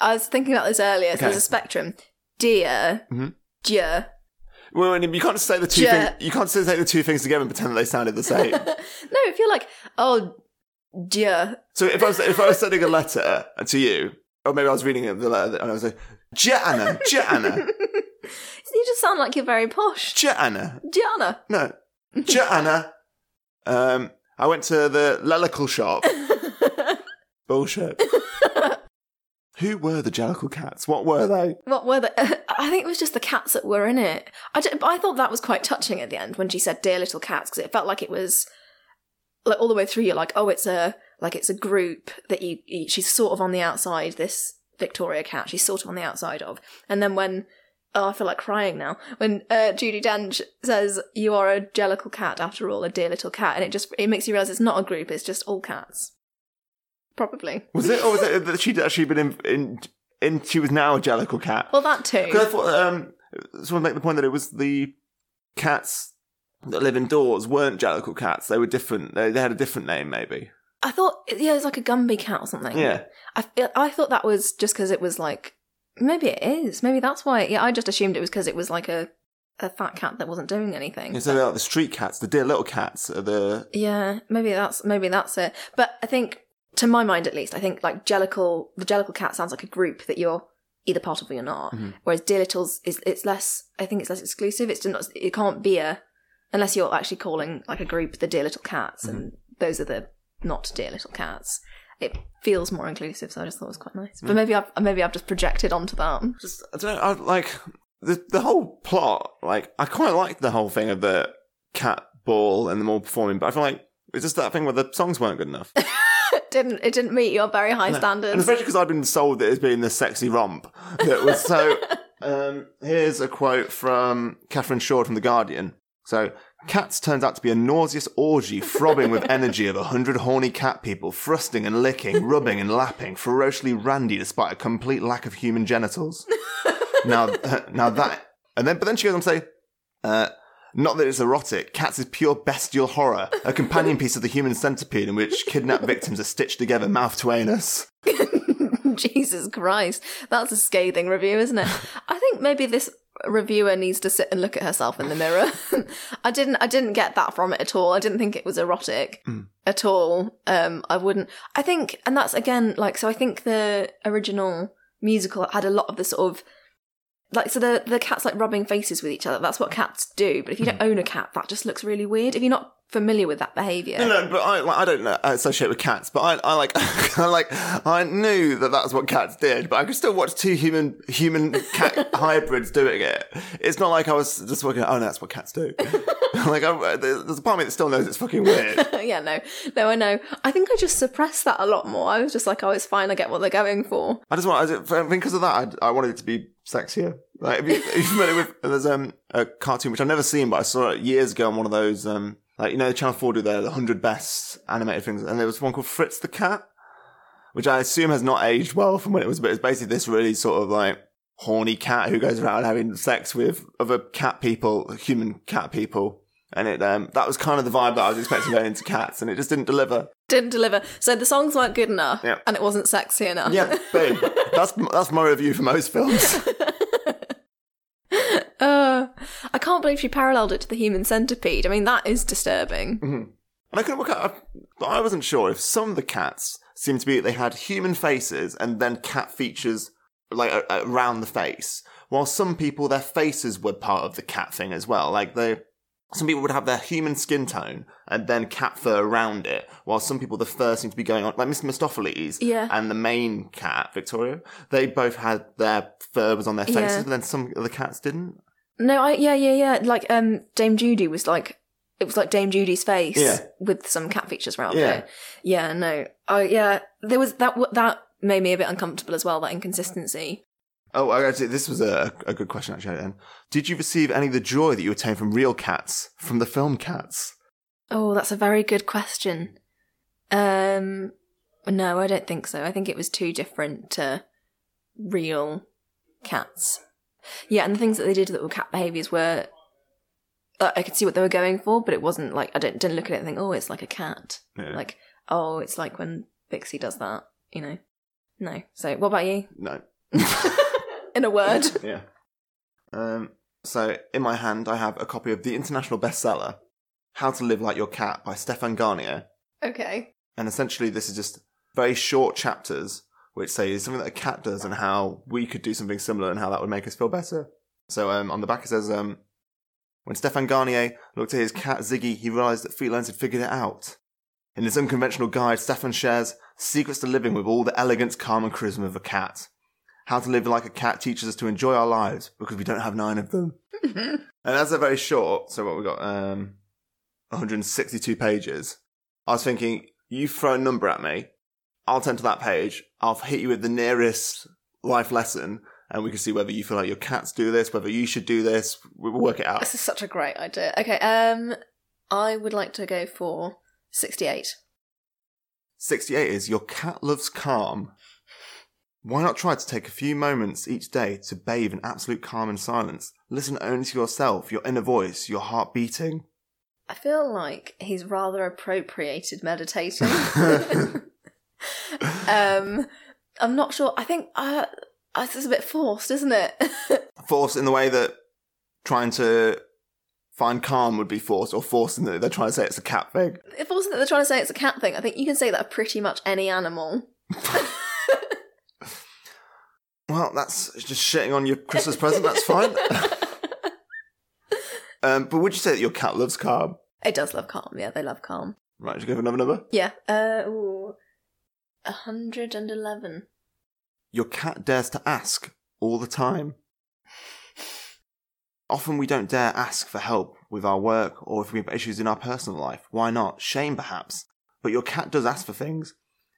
I was thinking about this earlier. So Okay. there's a spectrum. Dear, Mhm. dear. well, and you can't say the two things. You can't say the two things together and pretend that they sounded the same. <laughs> no, if you're like, oh, dear. so if I was if I was sending a letter to you, or maybe I was reading the letter and I was like, Jana, Jana, <laughs> You just sound like you're very posh. Jana. Gianna. No, <laughs> Jana. Um, I went to the Lelical shop. <laughs> Bullshit. Who were the Jellicle cats? What were they? What were the? I think it was just the cats that were in it. I, d- I thought that was quite touching at the end when she said "dear little cats" because it felt like it was like all the way through. You're like, oh, it's a like it's a group that you, you. She's sort of on the outside. This Victoria cat, she's sort of on the outside of. And then when oh, I feel like crying now when uh, Judi Dench says you are a jellicle cat after all, a dear little cat, and it just it makes you realize it's not a group. It's just all cats. Probably. Was it, or was it that she'd actually been in, in, in she was now a Jellicle cat? Well, that too. 'Cause I thought, um, someone make the point that it was the cats that live indoors weren't Jellicle cats. They were different. They, they had a different name, maybe. I thought, yeah, it was like a Gumbie cat or something. Yeah. I, I thought that was just because it was like, maybe it is. Maybe that's why. Yeah, I just assumed it was because it was like a, a fat cat that wasn't doing anything. yeah so they're like the street cats, the dear little cats, are the Yeah, maybe that's maybe that's it. But I think, to my mind at least, I think like Jellicle, the Jellicle cat sounds like a group that you're either part of or you're not. Mhm. Whereas Dear Littles is it's less. I think it's less exclusive. It's not. It can't be a unless you're actually calling like a group the Dear Little Cats, and those are the not Dear Little Cats. It feels more inclusive, so I just thought it was quite nice. But maybe I've maybe I've just projected onto that. just I don't know. I like the the whole plot. Like I quite liked the whole thing of the cat ball and them all performing, but I feel like it's just that thing where the songs weren't good enough. <laughs> It didn't it didn't meet your very high and standards. And especially because I'd been sold that it's been the sexy romp that was so. <laughs> um, here's a quote from Catherine Shoard from the Guardian. So. Cats turns out to be a nauseous orgy throbbing with energy of a hundred horny cat people, thrusting and licking, rubbing and lapping, ferociously randy despite a complete lack of human genitals. now, now that, and then, but then she goes on to say, uh, not that it's erotic. Cats is pure bestial horror, a companion piece of the human centipede in which kidnapped victims are stitched together, mouth to anus. <laughs> Jesus Christ, that's a scathing review, isn't it? I think maybe this reviewer needs to sit and look at herself in the mirror. <laughs> I didn't I didn't get that from it at all. I didn't think it was erotic at all. Um I wouldn't I think and that's again like so I think the original musical had a lot of the sort of like so the the cats like rubbing faces with each other. That's what cats do. But if you don't own a cat, that just looks really weird. If you're not familiar with that behaviour. No, no, but I, like, I don't know, I associate with cats, but I, I like, <laughs> I like, I knew that that's what cats did, but I could still watch two human, human cat <laughs> hybrids doing it. It's not like I was just looking, oh, no, that's what cats do. <laughs> like, I, there's a part of me that still knows it's fucking weird. yeah, no, no, I know. I think I just suppressed that a lot more. I was just like, oh, it's fine. I get what they're going for. I just want, I think because of that, I, I wanted it to be sexier. Like, if you, if you're familiar with, there's um, a cartoon which I've never seen, but I saw it years ago on one of those, um, like, you know, Channel 4 do their 100 best animated things, and there was one called Fritz the Cat, which I assume has not aged well from when it was, but it's basically this really sort of like horny cat who goes around having sex with other cat people, human cat people. And it, um, that was kind of the vibe that I was expecting going into cats, and it just didn't deliver. Didn't deliver. So the songs weren't good enough, Yeah. and it wasn't sexy enough. Yeah, boom. that's, that's my review for most films. <laughs> Uh, I can't believe she paralleled it to the human centipede. I mean, that is disturbing. And I couldn't work out, but I wasn't sure if some of the cats seemed to be that they had human faces and then cat features like around the face, while some people their faces were part of the cat thing as well. Like they, some people would have their human skin tone and then cat fur around it, while some people the fur seemed to be going on. Like Mr. Mistoffelees Yeah. and the main cat Victoria, they both had their fur was on their faces, Yeah. but then some of the cats didn't. No, I yeah yeah yeah. Like um, Dame Judi was like it was like Dame Judi's face Yeah. with some cat features around Yeah. it. Yeah, no, oh yeah, there was that. w- That made me a bit uncomfortable as well. That inconsistency. Oh, I actually, this was a, a good question actually. Then, did you receive any of the joy that you obtained from real cats from the film Cats? Oh, that's a very good question. Um, no, I don't think so. I think it was too different to real cats. Yeah, and the things that they did that were cat behaviors were. Uh, I could see what they were going for, but it wasn't like I didn't, didn't look at it and think, oh, it's like a cat. Yeah. Like, oh, it's like when Pixie does that, you know? No. So, what about you? No. <laughs> In a word. <laughs> Yeah. Um. So in my hand, I have a copy of the international bestseller, "How to Live Like Your Cat" by Stefan Garnier, okay. and essentially this is just very short chapters which say something that a cat does and how we could do something similar and how that would make us feel better. So um, on the back it says, um, when Stefan Garnier looked at his cat Ziggy, he realised that felines had figured it out. In this unconventional guide, Stefan shares secrets to living with all the elegance, calm, and charisma of a cat. How to live like a cat teaches us to enjoy our lives because we don't have nine of them. <laughs> and as they're very short, so what we got, um, 162 pages. I was thinking, you throw a number at me, I'll turn to that page, I'll hit you with the nearest life lesson, and we can see whether you feel like your cats do this, whether you should do this. We'll work it out. This is such a great idea. Okay, um, I would like to go for 68. 68 is your cat loves calm. Why not try to take a few moments each day to bathe in absolute calm and silence? Listen only to yourself, your inner voice, your heart beating. I feel like he's rather appropriated meditating. <laughs> <laughs> <laughs> um, I'm not sure. I think uh, uh, this is a bit forced, isn't it? <laughs> forced in the way that trying to find calm would be forced, or forced in that they're trying to say it's a cat thing. if it that they're trying to say it's a cat thing, I think you can say that of pretty much any animal. <laughs> Well, that's just shitting on your Christmas present, that's fine. um, but would you say that your cat loves calm? It does love calm. Yeah, they love calm. Right, should we go for another number? Yeah. Uh, ooh, 111. Your cat dares to ask all the time. Often we don't dare ask for help with our work or if we have issues in our personal life. Why not? Shame, perhaps. But your cat does ask for things.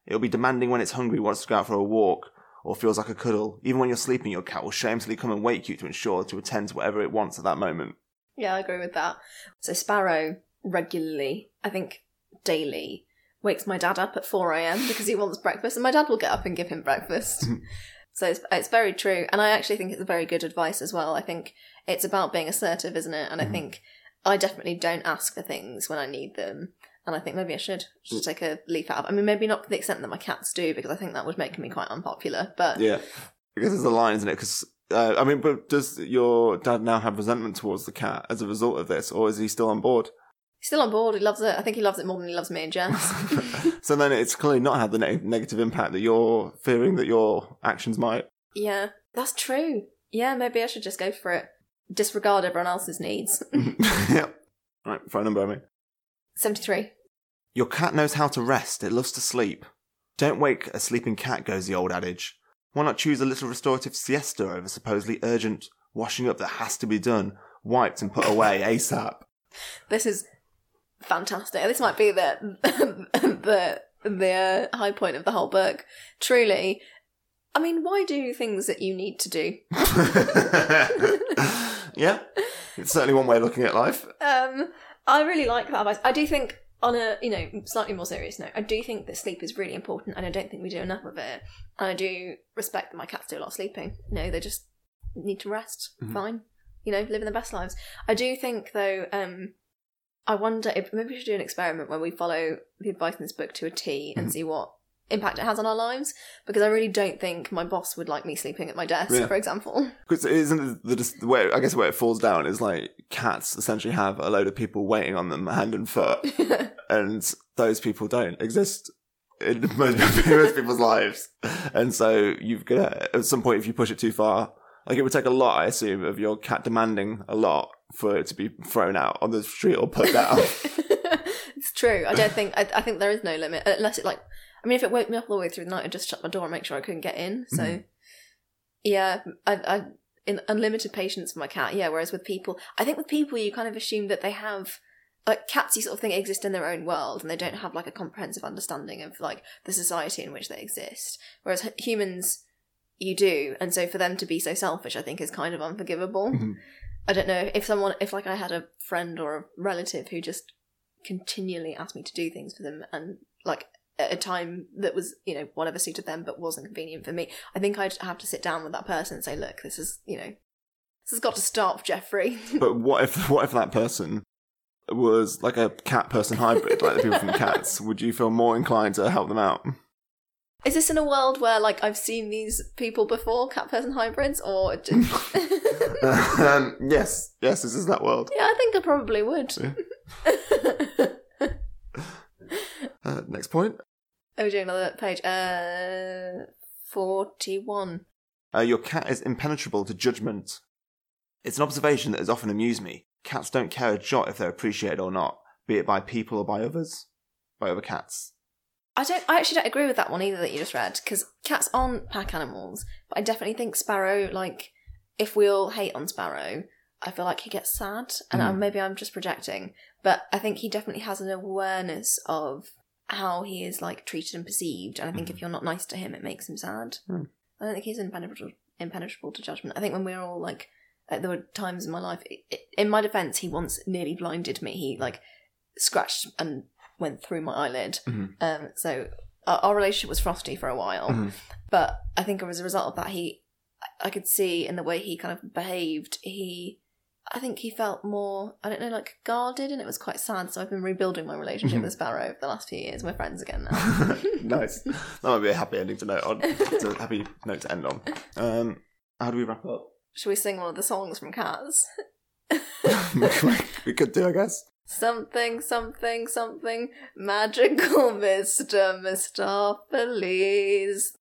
It'll be demanding when it's hungry, wants to go out for a walk, or feels like a cuddle. Even when you're sleeping, your cat will shamelessly come and wake you to ensure to attend to whatever it wants at that moment. Yeah, I agree with that. So Sparrow regularly, I think daily, wakes my dad up at 4 a.m. because he wants breakfast, and my dad will get up and give him breakfast. <laughs> so it's, it's very true. And I actually think it's very good advice as well. I think it's about being assertive, isn't it? And I think I definitely don't ask for things when I need them. And I think maybe I should just take a leaf out of I mean, maybe not to the extent that my cats do, because I think that would make me quite unpopular. But Yeah. Because there's a line, isn't it? Because, uh, I mean, but does your dad now have resentment towards the cat as a result of this, or is he still on board? He's still on board. He loves it. I think he loves it more than he loves me and Jess. <laughs> so then it's clearly not had the ne- negative impact that you're fearing that your actions might. Yeah, that's true. Yeah, maybe I should just go for it. Disregard everyone else's needs. <laughs> yep. Right, phone number, I mean. 73. Your cat knows how to rest, it loves to sleep. Don't wake a sleeping cat, goes the old adage. Why not choose a little restorative siesta over supposedly urgent washing up that has to be done, wiped and put away <laughs> ASAP? This is fantastic. This might be the <laughs> the the high point of the whole book. Truly, I mean, why do things that you need to do? <laughs> yeah, it's certainly one way of looking at life. Um, I really like that advice. I do think, on a you know slightly more serious note, I do think that sleep is really important, and I don't think we do enough of it. And I do respect that my cats do a lot of sleeping. You know, they just need to rest. Mhm. Fine. You know, living the best lives. I do think though. Um, I wonder if maybe we should do an experiment where we follow the advice in this book to a T and Mhm. see what impact it has on our lives. Because I really don't think my boss would like me sleeping at my desk, Yeah. for example. <laughs> Because isn't the, the, the way I guess where it falls down is like cats essentially have a load of people waiting on them hand and foot, <laughs> and those people don't exist in <laughs> most, most people's lives. And so you've got at some point if you push it too far, like it would take a lot, I assume, of your cat demanding a lot for it to be thrown out on the street or put down. <laughs> it's true. I don't think. I, I think there is no limit unless it like. I mean, if it woke me up all the way through the night, I'd just shut my door and make sure I couldn't get in. So, Mhm. yeah, I, I in unlimited patience for my cat. Yeah. Whereas with people, I think with people, you kind of assume that they have like cats. You sort of think exist in their own world, and they don't have like a comprehensive understanding of like the society in which they exist. Whereas h- humans, you do, and so for them to be so selfish, I think is kind of unforgivable. Mhm. I don't know if someone, if like I had a friend or a relative who just continually asked me to do things for them and like at a time that was, you know, whatever suited them but wasn't convenient for me, I think I'd have to sit down with that person and say, look, this is, you know, this has got to stop, Jeffrey. <laughs> but what if what if that person was like a cat person hybrid, like the people from <laughs> Cats? Would you feel more inclined to help them out? Is this in a world where like I've seen these people before, cat person hybrids, or <laughs> just... <laughs> um, yes, yes, this is that world. yeah, I think I probably would. <laughs> Uh, next point. oh, doing another page. Uh, forty-one. Uh, your cat is impenetrable to judgment. It's an observation that has often amused me. Cats don't care a jot if they're appreciated or not, be it by people or by others, by other cats. I don't. I actually don't agree with that one either that you just read because cats aren't pack animals. But I definitely think Sparrow. Like, if we all hate on Sparrow, I feel like he gets sad, and I- Mm. maybe I'm just projecting. But I think he definitely has an awareness of how he is like treated and perceived, and I think if you're not nice to him, it makes him sad. Mm. I don't think he's impenetrable, impenetrable to judgment. I think when we were all like, like there were times in my life. i i in my defense, he once nearly blinded me. He like scratched and went through my eyelid. Mhm. Um, so our, our relationship was frosty for a while, Mhm. but I think as a result of that, he, I could see in the way he kind of behaved, he, I think he felt more, I don't know, like guarded, and it was quite sad. So I've been rebuilding my relationship Mhm. with Sparrow over the last few years. We're friends again now. <laughs> nice. <laughs> That might be a happy ending to note on. It's a happy note to end on. Um, how do we wrap up? Should we sing one of the songs from Cats? <laughs> we could do, I guess. Something, something, something magical, <laughs> Mr. Mistoffelees.